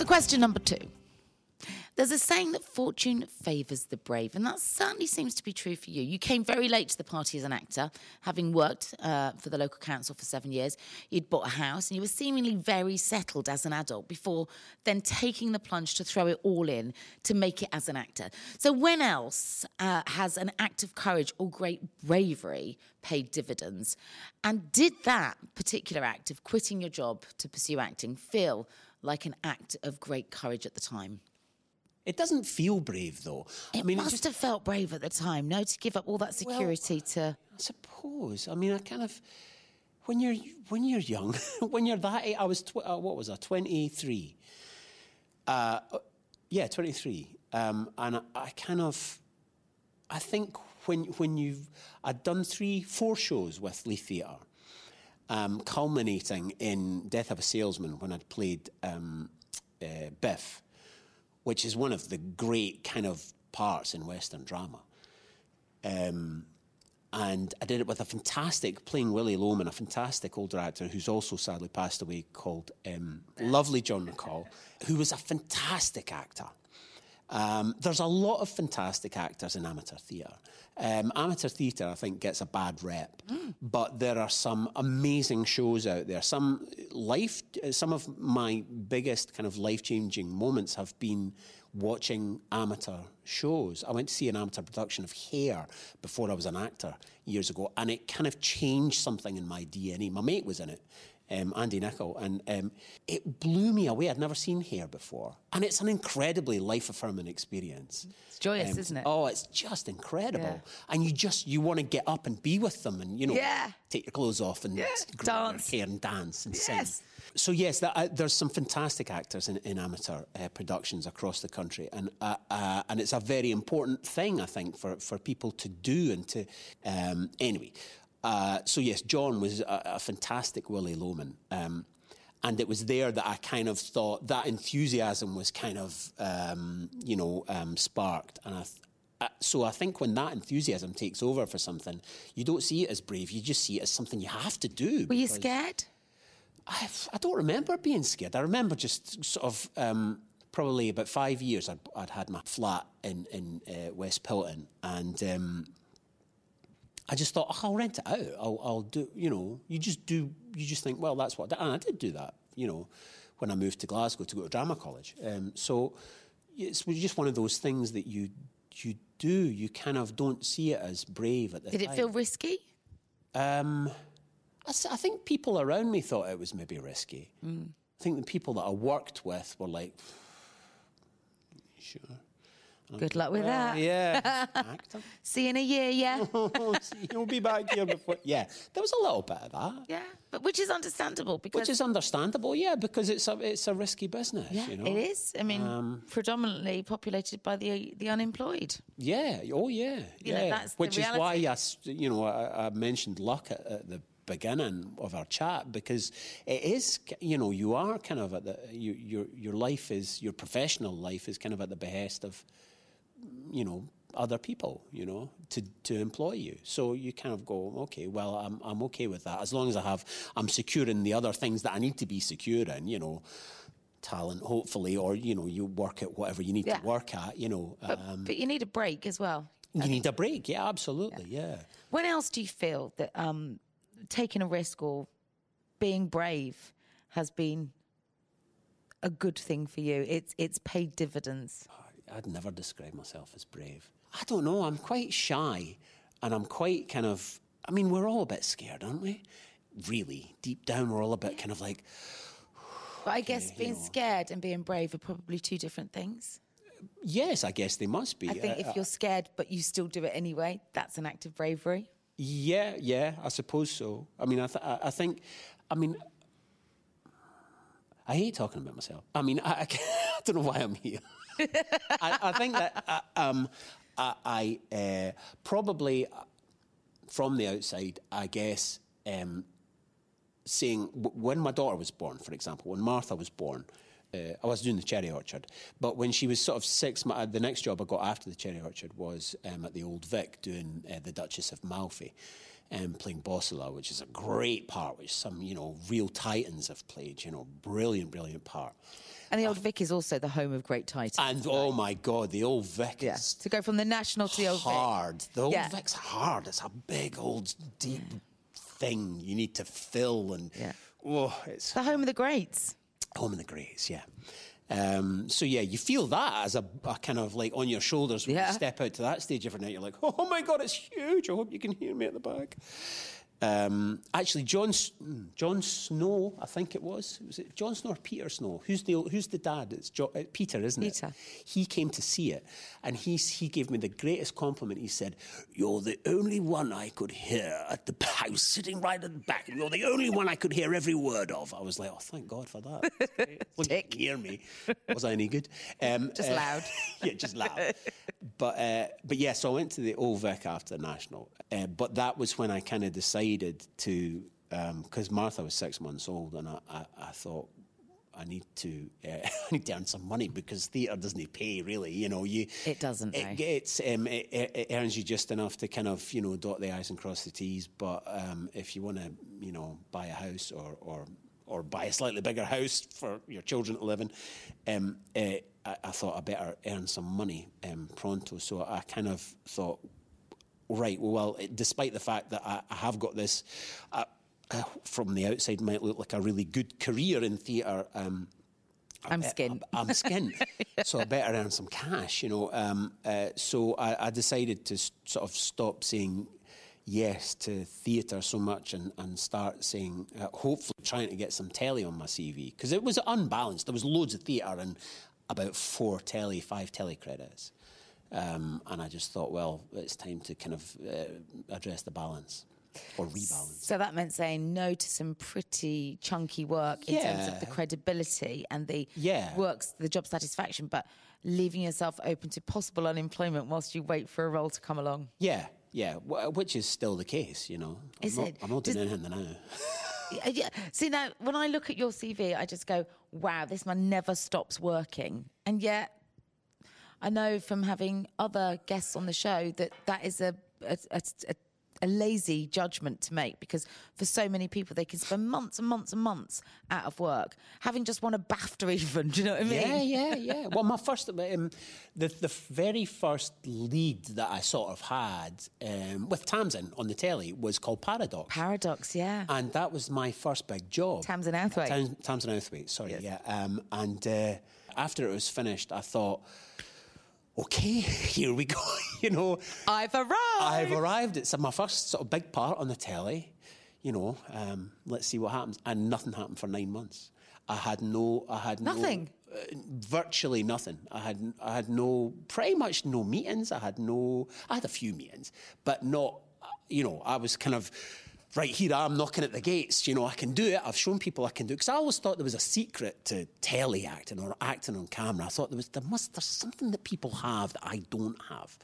So, question number two. There's a saying that fortune favours the brave, and that certainly seems to be true for you. You came very late to the party as an actor, having worked uh, for the local council for seven years. You'd bought a house, and you were seemingly very settled as an adult before then taking the plunge to throw it all in to make it as an actor. So, when else uh, has an act of courage or great bravery paid dividends? And did that particular act of quitting your job to pursue acting feel like an act of great courage at the time? It doesn't feel brave, though. It I mean, must just, have felt brave at the time, no, to give up all that security to. I suppose. I mean, I kind of when you're when you're young, <laughs> when you're that age, I was tw- uh, what was I? Twenty three. Uh, yeah, twenty three. Um, and I, I kind of, I think when when you've I'd done three, four shows with Leith Theatre, um, culminating in Death of a Salesman when I'd played um, uh, Biff, which is one of the great kind of parts in Western drama. Um, and I did it with a fantastic, playing Willy Loman, a fantastic older actor who's also sadly passed away, called um, lovely John McCall, who was a fantastic actor. Um, there's a lot of fantastic actors in amateur theatre. Um, amateur theatre, I think, gets a bad rep, but there are some amazing shows out there. Some life, some of my biggest kind of life-changing moments have been watching amateur shows. I went to see an amateur production of Hair before I was an actor years ago, and it kind of changed something in my DNA. My mate was in it, um, Andy Nicol, and um, it blew me away. I'd never seen Hair before, and it's an incredibly life-affirming experience. It's joyous, Um, isn't it? Oh, it's just incredible, Yeah. and you just you want to get up and be with them, and you know, Yeah. take your clothes off and Yeah, dance. hair and dance and Yes. sing. So yes, that, uh, there's some fantastic actors in, in amateur uh, productions across the country, and uh, uh, and it's a very important thing I think for, for people to do and to um, anyway. Uh, so yes, John was a, a fantastic Willy Loman. Um, and it was there that I kind of thought that enthusiasm was kind of, um, you know, um, sparked. And I, th- uh, so I think when that enthusiasm takes over for something, you don't see it as brave. You just see it as something you have to do. Were you scared? I, I don't remember being scared. I remember just sort of um, probably about five years. I'd, I'd had my flat in in uh, West Pilton, and um, I just thought, oh, I'll rent it out. I'll, I'll do. You know, you just do. You just think, well, that's what. I did. And I did do that. You know, when I moved to Glasgow to go to drama college. Um, so it's just one of those things that you you do. You kind of don't see it as brave at the time. Did time. it feel risky? Um, I, I think people around me thought it was maybe risky. I think the people that I worked with were like, sure. Good luck with Well, that. yeah. <laughs> See you in a year, yeah. <laughs> You'll be back here before. Yeah, there was a little bit of that. yeah, but which is understandable because Which is understandable, yeah, because it's a it's a risky business. yeah, you know? it is. I mean, um, predominantly populated by the the unemployed. Yeah. Oh, yeah. You know, yeah. the Which is why. I, you know, I, I mentioned luck at, at the beginning of our chat because it is, you know, you are kind of at the you, your your life is your professional life is kind of at the behest of, you know, other people, you know, to, to employ you. So you kind of go, okay, well, I'm I'm okay with that as long as I have I'm secure in the other things that I need to be secure in, you know, talent, hopefully, or you know, you work at whatever you need Yeah. to work at, you know. But, um, but you need a break as well. you need a break, yeah, absolutely, yeah. When else do you feel that um, taking a risk or being brave has been a good thing for you? It's it's paid dividends. I'd never describe myself as brave. I don't know. I'm quite shy, and I'm quite kind of. I mean, we're all a bit scared, aren't we? Really, deep down, we're all a bit kind of like, <sighs> But I guess being know. scared and being brave are probably two different things. yes, I guess they must be. I think Uh, if you're scared but you still do it anyway, that's an act of bravery. Yeah, yeah, I suppose so. I mean, I, th- I I think, I mean, I hate talking about myself. I mean, I, I, I don't know why I'm here. <laughs> I, I think that uh, um, I, I uh, probably, uh, from the outside, I guess, um, saying when my daughter was born, for example, when Martha was born, uh, I was doing the cherry orchard, but when she was sort of six, my, the next job I got after the cherry orchard was um, at the Old Vic doing uh, the Duchess of Malfi. Um, playing Bosola, which is a great part, which some you know real titans have played. You know, brilliant, brilliant part. And the Old Vic is also the home of great titans. And oh my God, the Old Vic yeah. To go from the National to the Old Vic. hard. The Old Yeah. Vic's hard. It's a big old deep thing you need to fill, and Yeah. oh, it's The home of the greats. Home of the greats, yeah. Um, so yeah, you feel that as a, a kind of like on your shoulders when Yeah. you step out to that stage every night. You're like, oh my god, it's huge. I hope you can hear me at the back. Um, actually, John mm, Jon Snow, I think it was. Was it Jon Snow or Peter Snow? Who's the who's the dad? It's jo- uh, Peter, isn't Peter. it? He came to see it, and he he gave me the greatest compliment. He said, "You're the only one I could hear at the <laughs> house, sitting right at the back, and you're the only one I could hear every word of." I was like, "Oh, thank God for that." That's great. <laughs> Well, you hear me. Was I any good? Um, Just uh, loud. <laughs> yeah, just loud. but uh, but yeah, so I went to the Old Vic after the national. Uh, but that was when I kind of decided to, because Martha was six months old, and I, I, I thought. I need to uh, <laughs> I need to earn some money because theatre doesn't pay really. You know, you It doesn't. It gets um, it, it it earns you just enough to kind of you know dot the i's and cross the t's. But um, if you want to you know buy a house or or or buy a slightly bigger house for your children to live in, um, uh, I, I thought I better earn some money um, pronto. So I kind of thought, right, well, despite the fact that I, I have got this, uh, uh, from the outside might look like a really good career in theatre. Um, I'm skint. I'm skint, <laughs> so I better earn some cash, you know. Um, uh, so I, I decided to s- sort of stop saying yes to theatre so much and, and start saying, uh, hopefully, trying to get some telly on my CV because it was unbalanced. There was loads of theatre and about four telly, five telly credits. Um, and I just thought, well, it's time to kind of uh, address the balance or rebalance. So that meant saying no to some pretty chunky work in terms of the credibility and the Yeah. works, the job satisfaction, but leaving yourself open to possible unemployment whilst you wait for a role to come along. Yeah, yeah, wh- which is still the case, you know. I'm Is not, it? I'm not doing Does- anything now. Yeah. See now, when I look at your CV, I just go, "Wow, this man never stops working." And yet, I know from having other guests on the show that that is a a, a, a a lazy judgment to make because for so many people they can spend months and months and months out of work, having just won a BAFTA even. <laughs> Do you know what I mean? Yeah, yeah, <laughs> yeah. Well, my first, um, the the very first lead that I sort of had um, with Tamsin on the telly was called Paradox. Paradox, yeah. and that was my first big job. Tamsin Outhwaite. Tam- Tamsin Outhwaite, sorry, yeah. Um, and uh, after it was finished, I thought, okay, <laughs> here we go. <laughs> you know, I've arrived. I've arrived. It's my first sort of big part on the telly. You know, um, let's see what happens. And nothing happened for nine months. I had no. I had no- Nothing? uh, virtually nothing. I had. I had no. Pretty much no meetings. I had no. I had a few meetings, but not. uh, You know, I was kind of. Right here, I'm knocking at the gates. You know, I can do it. I've shown people I can do it. Because I always thought there was a secret to telly acting or acting on camera. I thought there was there must there's something that people have that I don't have.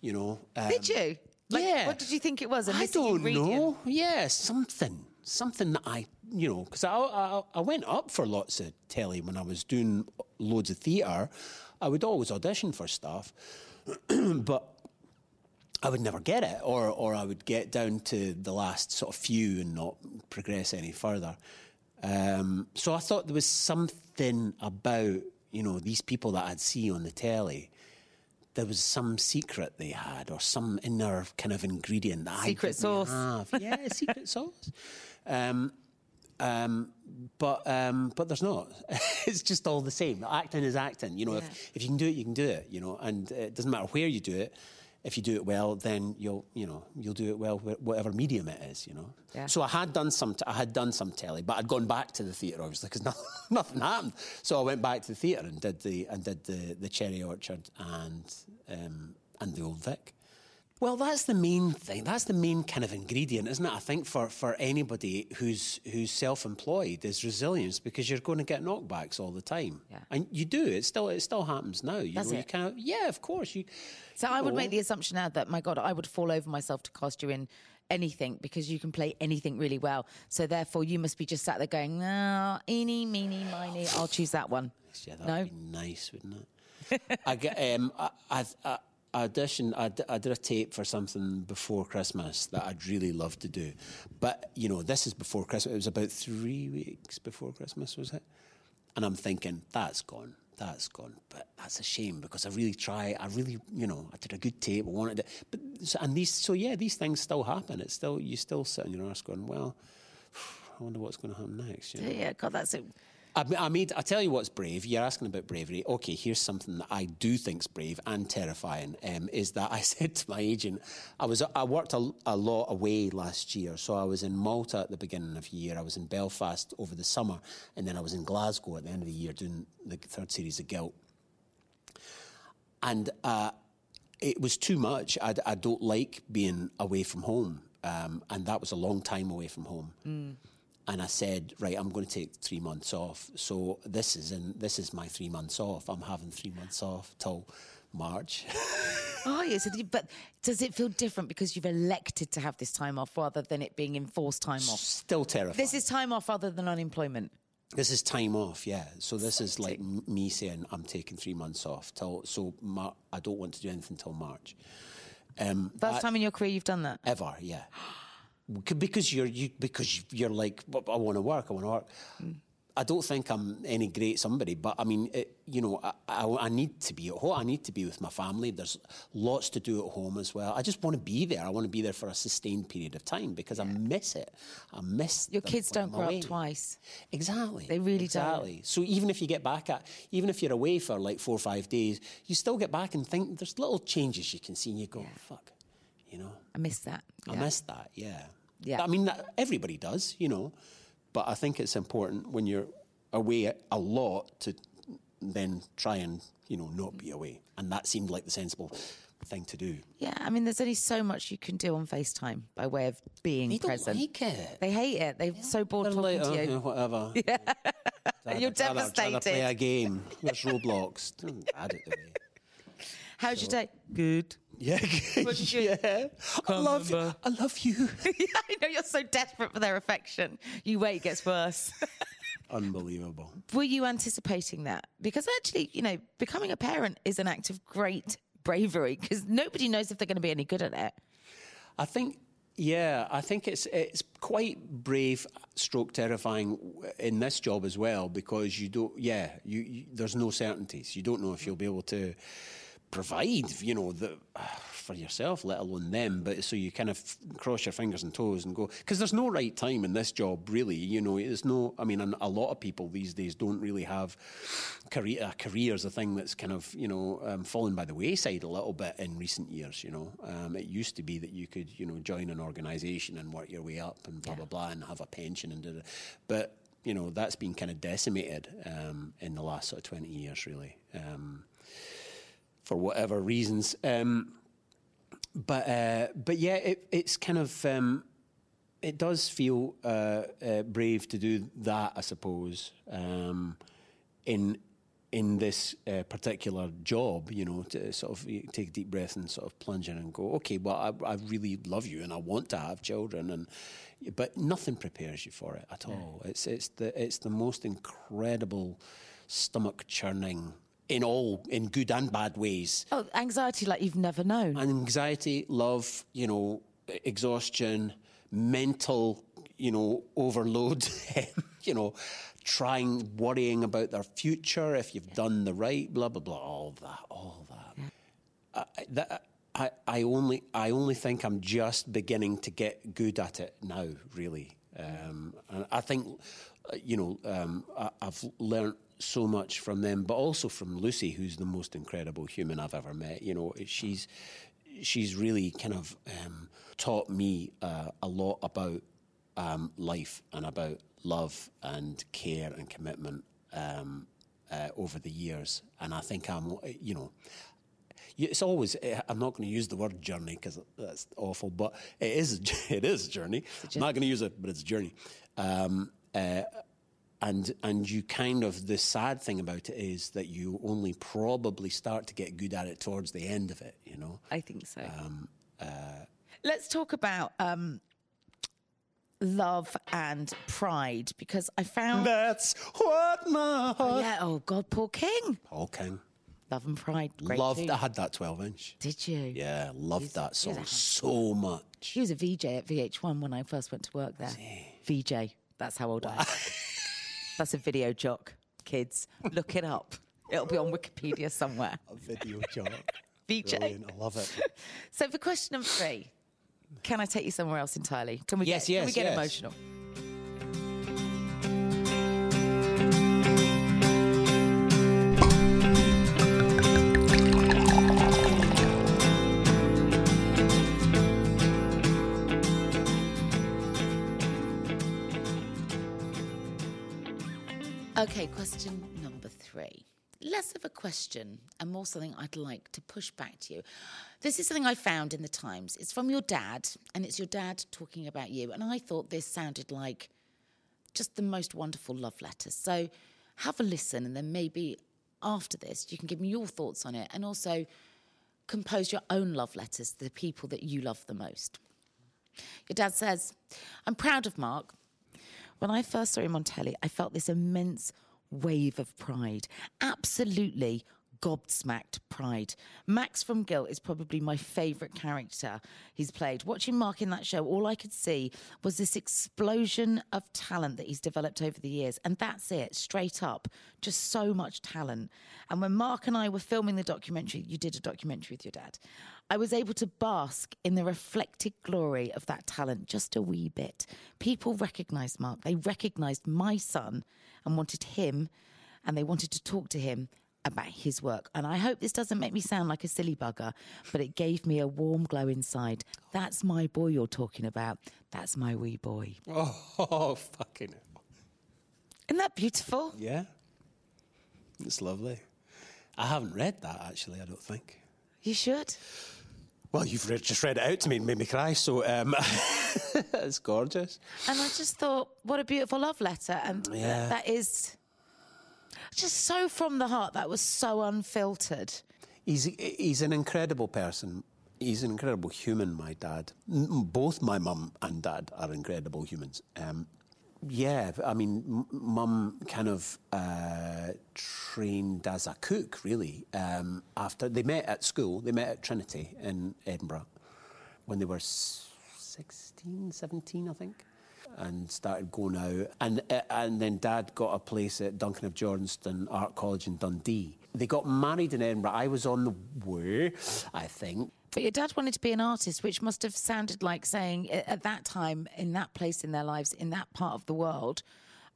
You know. Um, Did you? Like, yeah. What did you think it was? A I don't ingredient? know. Yeah, something. something that I, you know, because I, I I went up for lots of telly when I was doing loads of theatre. I would always audition for stuff, <clears throat> but I would never get it, or or I would get down to the last sort of few and not progress any further. Um, so I thought there was something about you know these people that I'd see on the telly. There was some secret they had, or some inner kind of ingredient that Secret I didn't sauce. have. Yeah, <laughs> secret sauce. Um, um, but um, but there's not. <laughs> it's just all the same. Acting is acting. You know, if, if you can do it, you can do it. You know, and it doesn't matter where you do it. If you do it well, then you'll you know you'll do it well whatever medium it is. You know. Yeah. So I had done some. T- I had done some telly, but I'd gone back to the theatre obviously because <laughs> nothing, nothing happened. So I went back to the theatre and did the and did the the Cherry Orchard and um, and the Old Vic. Well, that's the main thing. That's the main kind of ingredient, isn't it? I think for, for anybody who's who's self-employed is resilience because you're going to get knockbacks all the time, Yeah. and you do. It still it still happens now. You Does know, you it? kind of yeah, of course you. So I would know. make the assumption now that my God, I would fall over myself to cast you in anything because you can play anything really well. So therefore, you must be just sat there going, "No, eeny, meeny, miny, I'll choose that one." Yeah, that'd No? be nice, wouldn't it? <laughs> I get um, I, I, I auditioned. I, d- I did a tape for something before Christmas that I'd really love to do, but you know, this is before Christmas. It was about three weeks before Christmas, was it? And I'm thinking that's gone. That's gone, but that's a shame because I really try. I really, you know, I did a good tape. I wanted it, but so, and these, so yeah, these things still happen. It's still you still sit on your arse going, well, <sighs> I wonder what's going to happen next. You know? Yeah, God, that's it. I, I made. I tell you what's brave. You're asking about bravery. Okay, here's something that I do think's brave and terrifying. Um, is that I <laughs> said to my agent, I was I worked a, a lot away last year. So I was in Malta at the beginning of the year. I was in Belfast over the summer, and then I was in Glasgow at the end of the year doing the third series of Guilt. And uh, it was too much. I, I don't like being away from home, um, and that was a long time away from home. And I said, right, I'm going to take three months off. So this is in, this is my three months off. I'm having three months off till March. <laughs> Oh, yes. But does it feel different because you've elected to have this time off rather than it being enforced time off? Still terrifying. This is time off rather than unemployment. This is time off, yeah. So this is like m- me saying I'm taking three months off till. So Mar- I don't want to do anything till March. Um, First I- time in your career you've done that. ever, yeah. <gasps> Because you're you because you're like I want to work, I want to work. Mm. I don't think I'm any great somebody, but I mean, it, you know, I, I, I need to be at home. I need to be with my family. There's lots to do at home as well. I just want to be there. I want to be there for a sustained period of time because I miss it. I miss Your kids don't grow away. up twice. Exactly. They really don't. exactly. So even if you get back at, even if you're away for like four or five days, you still get back and think there's little changes you can see, and you go, "Fuck," you know. I miss that. I Yeah. miss that. Yeah. Yeah. I mean, that, everybody does, you know, but I think it's important when you're away a lot to then try and you know not be away, and that seemed like the sensible thing to do. Yeah, I mean, there's only so much you can do on FaceTime by way of being They don't present. like it. They hate it. They're so bored They're talking like, to "Oh, you. yeah, whatever. <laughs> Yeah. You're Try to play devastated. a game. Where's Roblox? Don't add it to me. <laughs> How's your day? Good. Yeah, <laughs> yeah. I love, I love you. <laughs> <laughs> I know you're so desperate for their affection. You wait, it gets worse. Unbelievable. Were you anticipating that? Because actually, you know, becoming a parent is an act of great bravery because nobody knows if they're going to be any good at it. I think, yeah, I think it's it's quite brave, stroke terrifying in this job as well because you don't, yeah, you, you there's no certainties. You don't know if you'll be able to provide, you know, the, for yourself, let alone them. But so you kind of cross your fingers and toes and go because there's no right time in this job, really. You know, there's no. I mean, a lot of people these days don't really have career. A career is a thing that's kind of you know um, fallen by the wayside a little bit in recent years. You know, um, it used to be that you could you know join an organisation and work your way up and blah blah blah and have a pension and da, but you know that's been kind of decimated um, in the last sort of twenty years, really. Um, for whatever reasons. Um, but uh, but yeah, it, it's kind of um, it does feel uh, uh, brave to do that, I suppose. Um, in in this uh, particular job, you know, to sort of take a deep breath and sort of plunge in and go, okay, well, I, I really love you and I want to have children, and but nothing prepares you for it at all. It's it's the it's the most incredible stomach churning in all in good and bad ways. Oh, anxiety like you've never known. Anxiety, love, you know, exhaustion, mental, you know, overload, <laughs> you know, trying, worrying about their future, if you've done the right, blah, blah, blah, all that, all that. I, that I, I, only, I only think I'm just beginning to get good at it now, really. Um, and I think, you know, um, I, I've learned so much from them, but also from Lucy, who's the most incredible human I've ever met. You know, she's she's really kind of um, taught me uh, a lot about um, life and about love and care and commitment um, uh, over the years. And I think I'm, you know, it's always. Eh, I'm not going to use the word journey because that's awful, but it is. <laughs> It is a journey. I'm not going to use it, but it's a journey. Um, uh, and and you kind of the sad thing about it is that you only probably start to get good at it towards the end of it. You know. I think so. Um, uh, Let's talk about um, love and pride because I found that's what my heart. yeah. Oh God, Paul King. Paul King. Love and Pride. Loved. tune. I had that twelve inch. Did you? Yeah, loved He's- that song so much. He was a VJ at VH1 when I first went to work there. VJ. That's how old I am. <laughs> That's a video jock. Kids, look it up. It'll be on Wikipedia somewhere. A video job. <laughs> VJ. Brilliant. I love it. So for question number three, can I take you somewhere else entirely? Can we Yes, get, Can we yes, get yes. emotional? Okay, question number three. Less of a question and more something I'd like to push back to you. This is something I found in the Times. It's from your dad, and it's your dad talking about you. And I thought this sounded like just the most wonderful love letters. So have a listen, and then maybe after this, you can give me your thoughts on it and also compose your own love letters to the people that you love the most. Your dad says, I'm proud of Mark. When I first saw him on telly, I felt this immense wave of pride. Absolutely gobsmacked pride. Max from Guilt is probably my favourite character he's played. Watching Mark in that show, all I could see was this explosion of talent that he's developed over the years. And that's it, straight up. Just so much talent. And when Mark and I were filming the documentary, you did a documentary with your dad, I was able to bask in the reflected glory of that talent just a wee bit. People recognised Mark. They recognised my son and wanted him, and they wanted to talk to him about his work. And I hope this doesn't make me sound like a silly bugger, but it gave me a warm glow inside. That's my boy you're talking about. That's my wee boy. Oh, <laughs> fucking hell. Isn't that beautiful? Yeah. It's lovely. I haven't read that actually, I don't think. You should. Well, you've read, just read it out to me and made me cry, so um, <laughs> it's gorgeous. And I just thought, what a beautiful love letter. And Yeah. that is just so from the heart. That was so unfiltered. He's, he's an incredible person. He's an incredible human, my dad. Both my mum and dad are incredible humans. Um, yeah, I mean, mum kind of uh, trained as a cook, really. Um, after they met at school, they met at Trinity in Edinburgh when they were s- 16, 17, I think, and started going out. And uh, and then Dad got a place at Duncan of Jordanstone Art College in Dundee. They got married in Edinburgh. I was on the way, I think. But your dad wanted to be an artist, which must have sounded like saying at that time, in that place in their lives, in that part of the world,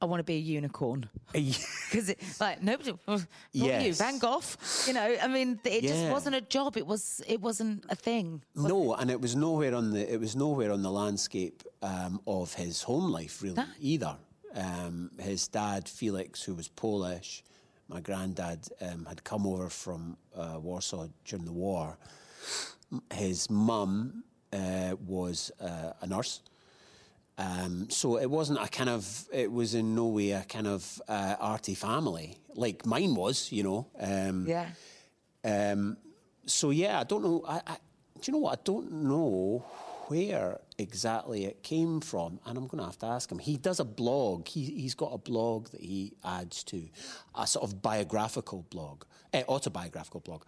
I want to be a unicorn. Because <laughs> like nobody, <laughs> not you, Van Gogh. You know, I mean, it just wasn't a job. It was, it wasn't a thing. No, and it was nowhere on the it was nowhere on the landscape um, of his home life really either. Um, his dad Felix, who was Polish, my granddad um, had come over from uh, Warsaw during the war. His mum uh, was uh, a nurse, Um, so it wasn't a kind of, it was in no way a kind of uh, arty family like mine was, you know. Um, Yeah. um, so yeah, I don't know. I, I, do you know what? I don't know where exactly it came from, and I'm going to have to ask him. He does a blog. He, he's got a blog that he adds to, a sort of biographical blog, uh, autobiographical blog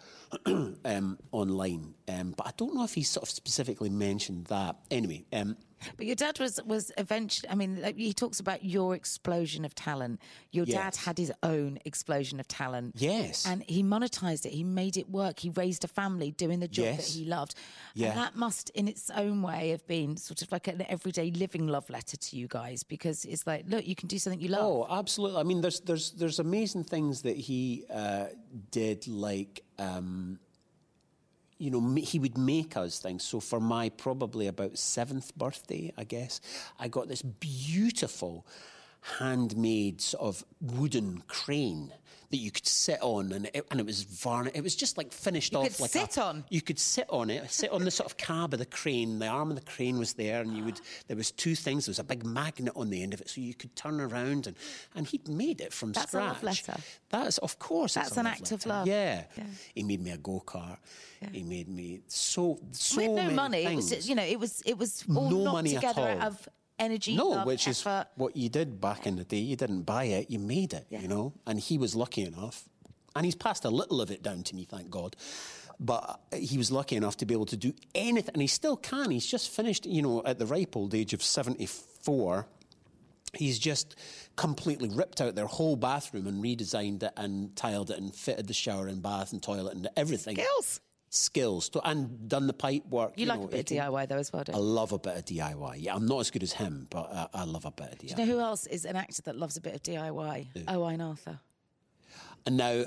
<clears throat> um, online. Um, but I don't know if he sort of specifically mentioned that. Anyway, um, But your dad was was eventually. I mean, like, he talks about your explosion of talent. Your dad had his own explosion of talent. Yes. and he monetized it. He made it work. He raised a family doing the job Yes. that he loved. Yeah. and that must, in its own way, have been sort of like an everyday living love letter to you guys because it's like, look, you can do something you love. Oh, absolutely. I mean, there's there's there's amazing things that he uh, did, like um, you know, he would make us things. So for my probably about seventh birthday, I guess, I got this beautiful handmade sort of wooden crane that you could sit on, and it, and it was varnished. It was just like finished You off. could like sit a, on? You could sit on it, sit on the sort of cab of the crane. The arm of the crane was there, and you would. <gasps> There was two things. There was a big magnet on the end of it, so you could turn around, and and he'd made it from That's a scratch. love letter. That's of course. That's a an act of love. Yeah. Yeah. He made me a go kart. He made me so so had no money. It was, just, you know, it was it was all No money at together all. of energy, No, which is what you did back in the day. You didn't buy it, you made it, you know? And he was lucky enough. And he's passed a little of it down to me, thank God. But he was lucky enough to be able to do anything. And he still can. He's just finished, you know, at the ripe old age of 74. He's just completely ripped out their whole bathroom and redesigned it and tiled it and fitted the shower and bath and toilet and everything. Skills. Skills. To, and done the pipe work. You, like know, a bit of DIY though as well, don't you? I love a bit of DIY. Yeah, I'm not as good as him, but uh, I love a bit of DIY. Do you know who else is an actor that loves a bit of DIY? Owain Arthur. And now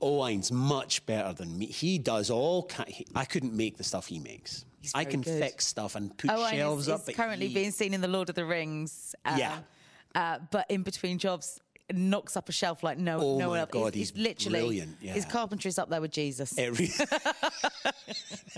Owen's much better than me. He does all. Ki- he- I couldn't make the stuff he makes. I can good. fix stuff and put Owain shelves is, up. is currently he- being seen in the Lord of the Rings. uh, Yeah. Uh, but in between jobs, knocks up a shelf like no, Oh no one my else. God, he's, he's literally brilliant, yeah. His carpentry's up there with Jesus. It, re- <laughs>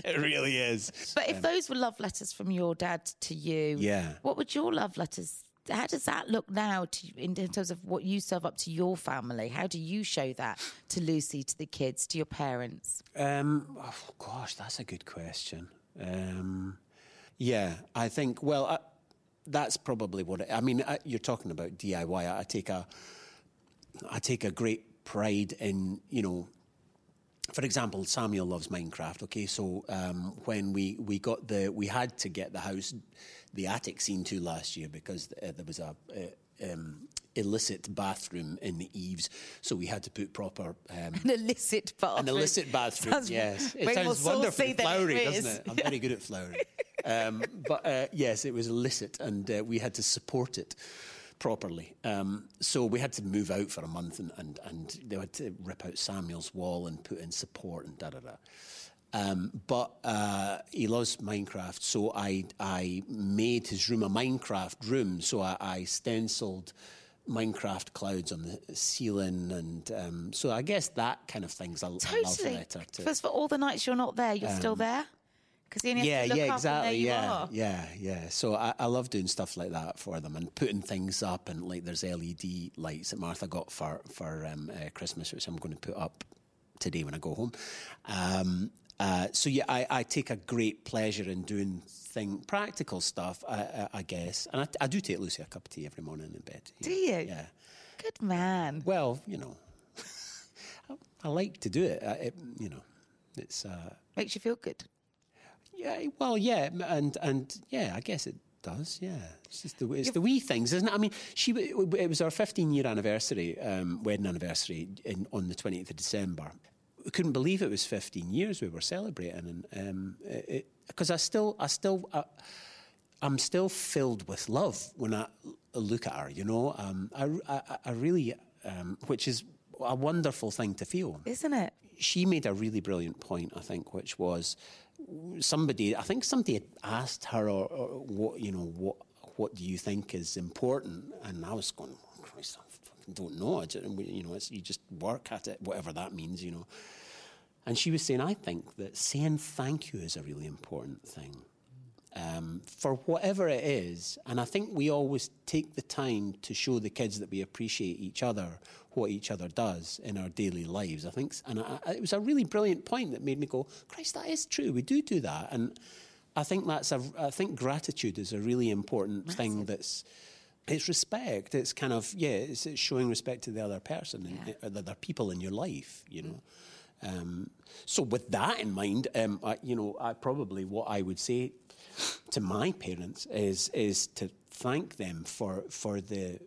it really is. But if those were love letters from your dad to you, Yeah. what would your love letters? How does that look now to you in terms of what you serve up to your family? How do you show that to Lucy, to the kids, to your parents? Um, oh, gosh, that's a good question. Um, yeah, I think. Well, I, that's probably what it, I mean. I, you're talking about DIY. I, I take a, I take a great pride in you know. For example, Samuel loves Minecraft. Okay, so um, when we, we got the we had to get the house, the attic seen to last year because uh, there was a. Uh, um, illicit bathroom in the eaves, so we had to put proper um, <laughs> An illicit bathroom. an illicit bathroom, Sounds yes. It sounds wonderfully flowery, it doesn't it? I'm very good at flowery. <laughs> um, but uh, yes, it was illicit, and uh, we had to support it properly. Um, so we had to move out for a month, and, and, and they had to rip out Samuel's wall and put in support and da da da. Um, but uh, he loves Minecraft, so I I made his room a Minecraft room. So I, I stenciled Minecraft clouds on the ceiling, and um, so I guess that kind of thing's a, a love Totally. letter to. First, for all the nights you're not there, you're still there. Because he has yeah, yeah, exactly. yeah, are. yeah, yeah. So I, I love doing stuff like that for them and putting things up and like there's LED lights that Martha got for for um, uh, Christmas, which I'm going to put up today when I go home. Um, uh, so yeah, I, I take a great pleasure in doing thing practical stuff, I, I, I guess, and I, I do take Lucy a cup of tea every morning in bed. Do you? Yeah. Good man. Well, you know, <laughs> I, I like to do it. I, it you know, it's. Uh, Makes you feel good. Yeah, well, yeah, and and yeah, I guess it does. Yeah, it's just the it's the wee things, isn't it? I mean, she it was our 15 year anniversary, um, wedding anniversary, in, on the 20th of December. We couldn't believe it was 15 years we were celebrating, and because I still, I still. Uh, I'm still filled with love when I look at her. You know, um, I, I, I really, um, which is a wonderful thing to feel Isn't it? she made a really brilliant point, I think, which was somebody. I think somebody had asked her, or, or what you know, what what do you think is important? And I was going, oh, Christ, I fucking don't know. Just, you know, you just work at it, whatever that means, you know. And she was saying, I think that saying thank you is a really important thing. Um, for whatever it is. And I think we always take the time to show the kids that we appreciate each other, what each other does in our daily lives. I think, and I, it was a really brilliant point that made me go, Christ, that is true. We do do that. And I think that's a, I think gratitude is a really important Massive. thing that's, it's respect. It's kind of, yeah, it's, it's showing respect to the other person yeah. and the other people in your life, you know. Um, so with that in mind, um, I, you know, I probably what I would say to my parents is is to thank them for for the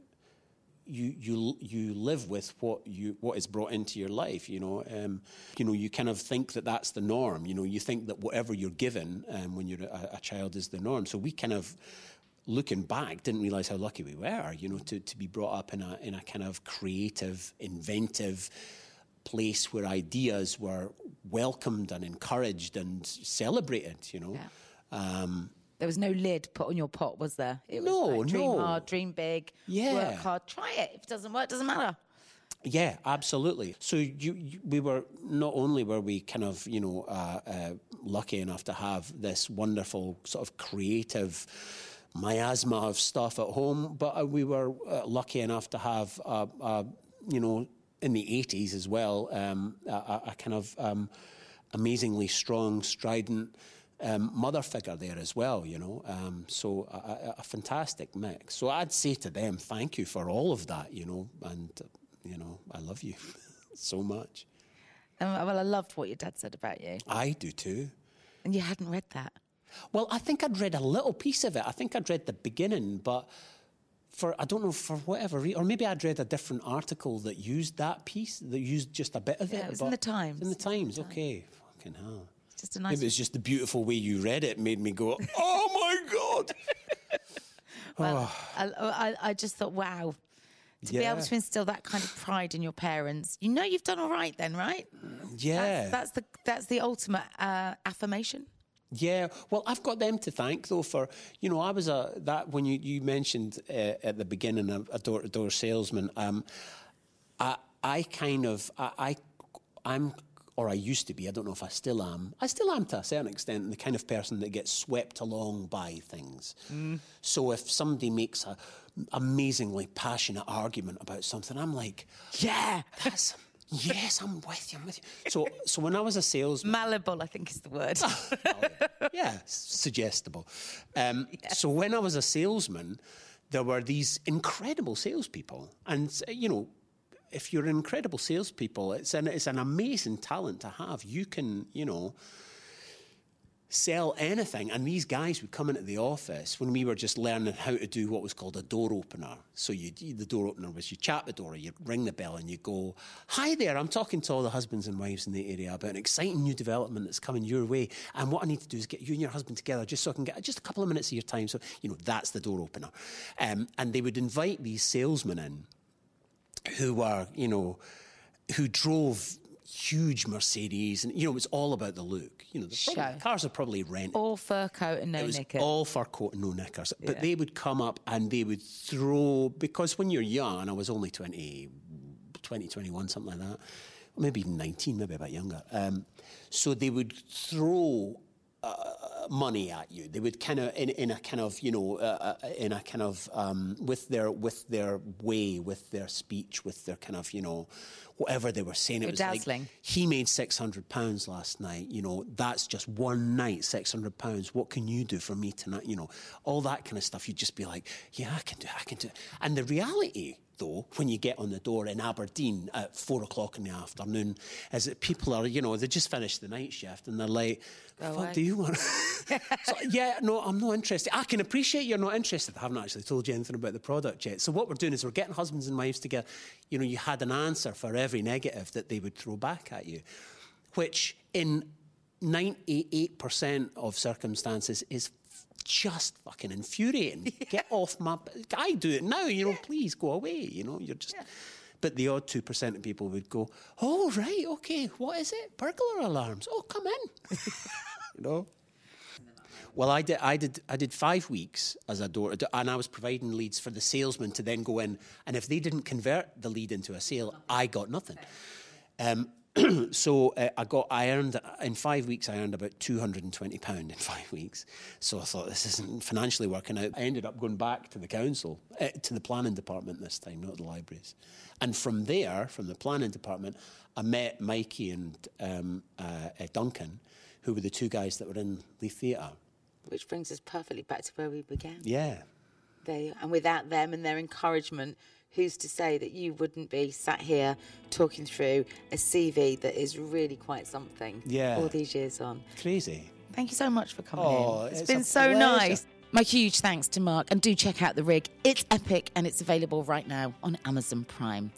you you you live with what you what is brought into your life. You know, um, you know, you kind of think that that's the norm. You know, you think that whatever you're given um, when you're a, a, child is the norm. So we kind of. Looking back, didn't realise how lucky we were, you know, to, to be brought up in a in a kind of creative, inventive, place where ideas were welcomed and encouraged and celebrated, you know. Yeah. Um, there was no lid put on your pot, was there? It was no, like, dream no. hard, dream big, yeah. work hard, try it. If it doesn't work, it doesn't matter. Yeah, absolutely. So you, you, we were not only were we kind of you know uh, uh, lucky enough to have this wonderful sort of creative miasma of stuff at home, but uh, we were uh, lucky enough to have you know in the 80s as well, um, a, a, kind of um, amazingly strong, strident um, mother figure there as well, you know. Um, so a, a, fantastic mix. So I'd say to them, thank you for all of that, you know, and, you know, I love you <laughs> so much. Um, well, I loved what your dad said about you. I do too. And you hadn't read that? Well, I think I'd read a little piece of it. I think I'd read the beginning, but for I don't know for whatever reason, or maybe I'd read a different article that used that piece that used just a bit of yeah, it. it was in the Times. In the Times, okay. Fucking hell. Just a nice. Maybe it's just the beautiful way you read it made me go, oh my god. <laughs> well, oh. I, I, I, just thought, wow. To yeah. be able to instill that kind of pride in your parents, you know you've done all right then, right? Yeah, that's, that's the that's the ultimate uh, affirmation. Yeah, well, I've got them to thank though for you know I was a that when you you mentioned uh, at the beginning a door to door salesman. Um, I I kind of I, I I'm or I used to be. I don't know if I still am. I still am to a certain extent the kind of person that gets swept along by things. Mm. So if somebody makes a amazingly passionate argument about something, I'm like, yeah, that's <laughs> Yes, I'm with you. I'm with you. So, so when I was a salesman, malleable, I think is the word. <laughs> yeah, suggestible. Um, yeah. So when I was a salesman, there were these incredible salespeople, and you know, if you're incredible salespeople, it's an it's an amazing talent to have. You can, you know sell anything. And these guys would come into the office when we were just learning how to do what was called a door opener. So you, the door opener was you chat the door, you ring the bell, and you go, "Hi there, I'm talking to all the husbands and wives in the area about an exciting new development that's coming your way. And what I need to do is get you and your husband together, just so I can get just a couple of minutes of your time. So you know that's the door opener. Um, and they would invite these salesmen in, who were you know, who drove huge Mercedes, and you know it was all about the look. You know, the, probably, cars are probably rented. All fur coat and no it was knickers. All fur coat and no knickers. But yeah. they would come up and they would throw because when you're young, I was only 20, 20 21, something like that, maybe even nineteen, maybe a bit younger. Um, so they would throw. Uh, money at you. They would kind of, in, in a kind of, you know, uh, uh, in a kind of, um, with their with their way, with their speech, with their kind of, you know, whatever they were saying. It was dazzling. like he made six hundred pounds last night. You know, that's just one night, six hundred pounds. What can you do for me tonight? You know, all that kind of stuff. You'd just be like, yeah, I can do, I can do. And the reality though, when you get on the door in Aberdeen at four o'clock in the afternoon, is that people are, you know, they just finished the night shift and they're like, what do you want? <laughs> so, yeah, no, I'm not interested. I can appreciate you're not interested. I haven't actually told you anything about the product yet. So what we're doing is we're getting husbands and wives together. You know, you had an answer for every negative that they would throw back at you, which in 98% of circumstances is just fucking infuriating. <laughs> Yeah. Get off my. I do it now. You know, please go away. You know, you're just. Yeah. But the odd two percent of people would go, "Oh right, okay. What is it? Burglar alarms? Oh, come in." <laughs> you know. Well, I did. I did. I did five weeks as a door, and I was providing leads for the salesman to then go in. And if they didn't convert the lead into a sale, I got nothing. Um, <clears throat> so uh, I got, I earned, in five weeks, I earned about £220 in <laughs> five weeks. So I thought, this isn't financially working out. I ended up going back to the council, uh, to the planning department this time, not the libraries. And from there, from the planning department, I met Mikey and um, uh, uh Duncan, who were the two guys that were in the Theatre. Which brings us perfectly back to where we began. Yeah. They, and without them and their encouragement, who's to say that you wouldn't be sat here talking through a CV that is really quite something yeah. all these years on? Crazy. Thank you so much for coming oh, in. it's, it's been so pleasure. nice. My huge thanks to Mark, and do check out The Rig. It's epic and it's available right now on Amazon Prime.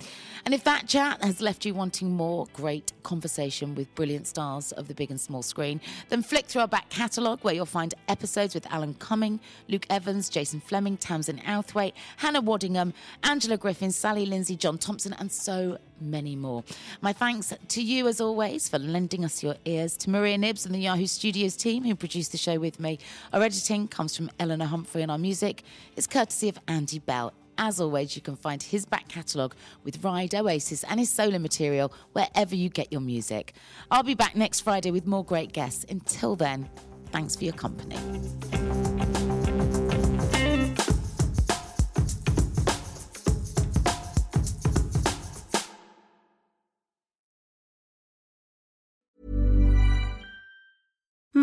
And if that chat has left you wanting more great conversation with brilliant stars of the big and small screen, then flick through our back catalogue where you'll find episodes with Alan Cumming, Luke Evans, Jason Flemyng, Tamsin Outhwaite, Hannah Waddingham, Angela Griffin, Sally Lindsay, John Thomson, and so many more. My thanks to you, as always, for lending us your ears, to Maria Nibbs and the Yahoo Studios team who produced the show with me. Our editing comes from Eleanor Humphrey, and our music is courtesy of Andy Bell. As always, you can find his back catalogue with Ride, Oasis, and his solo material wherever you get your music. I'll be back next Friday with more great guests. Until then, thanks for your company.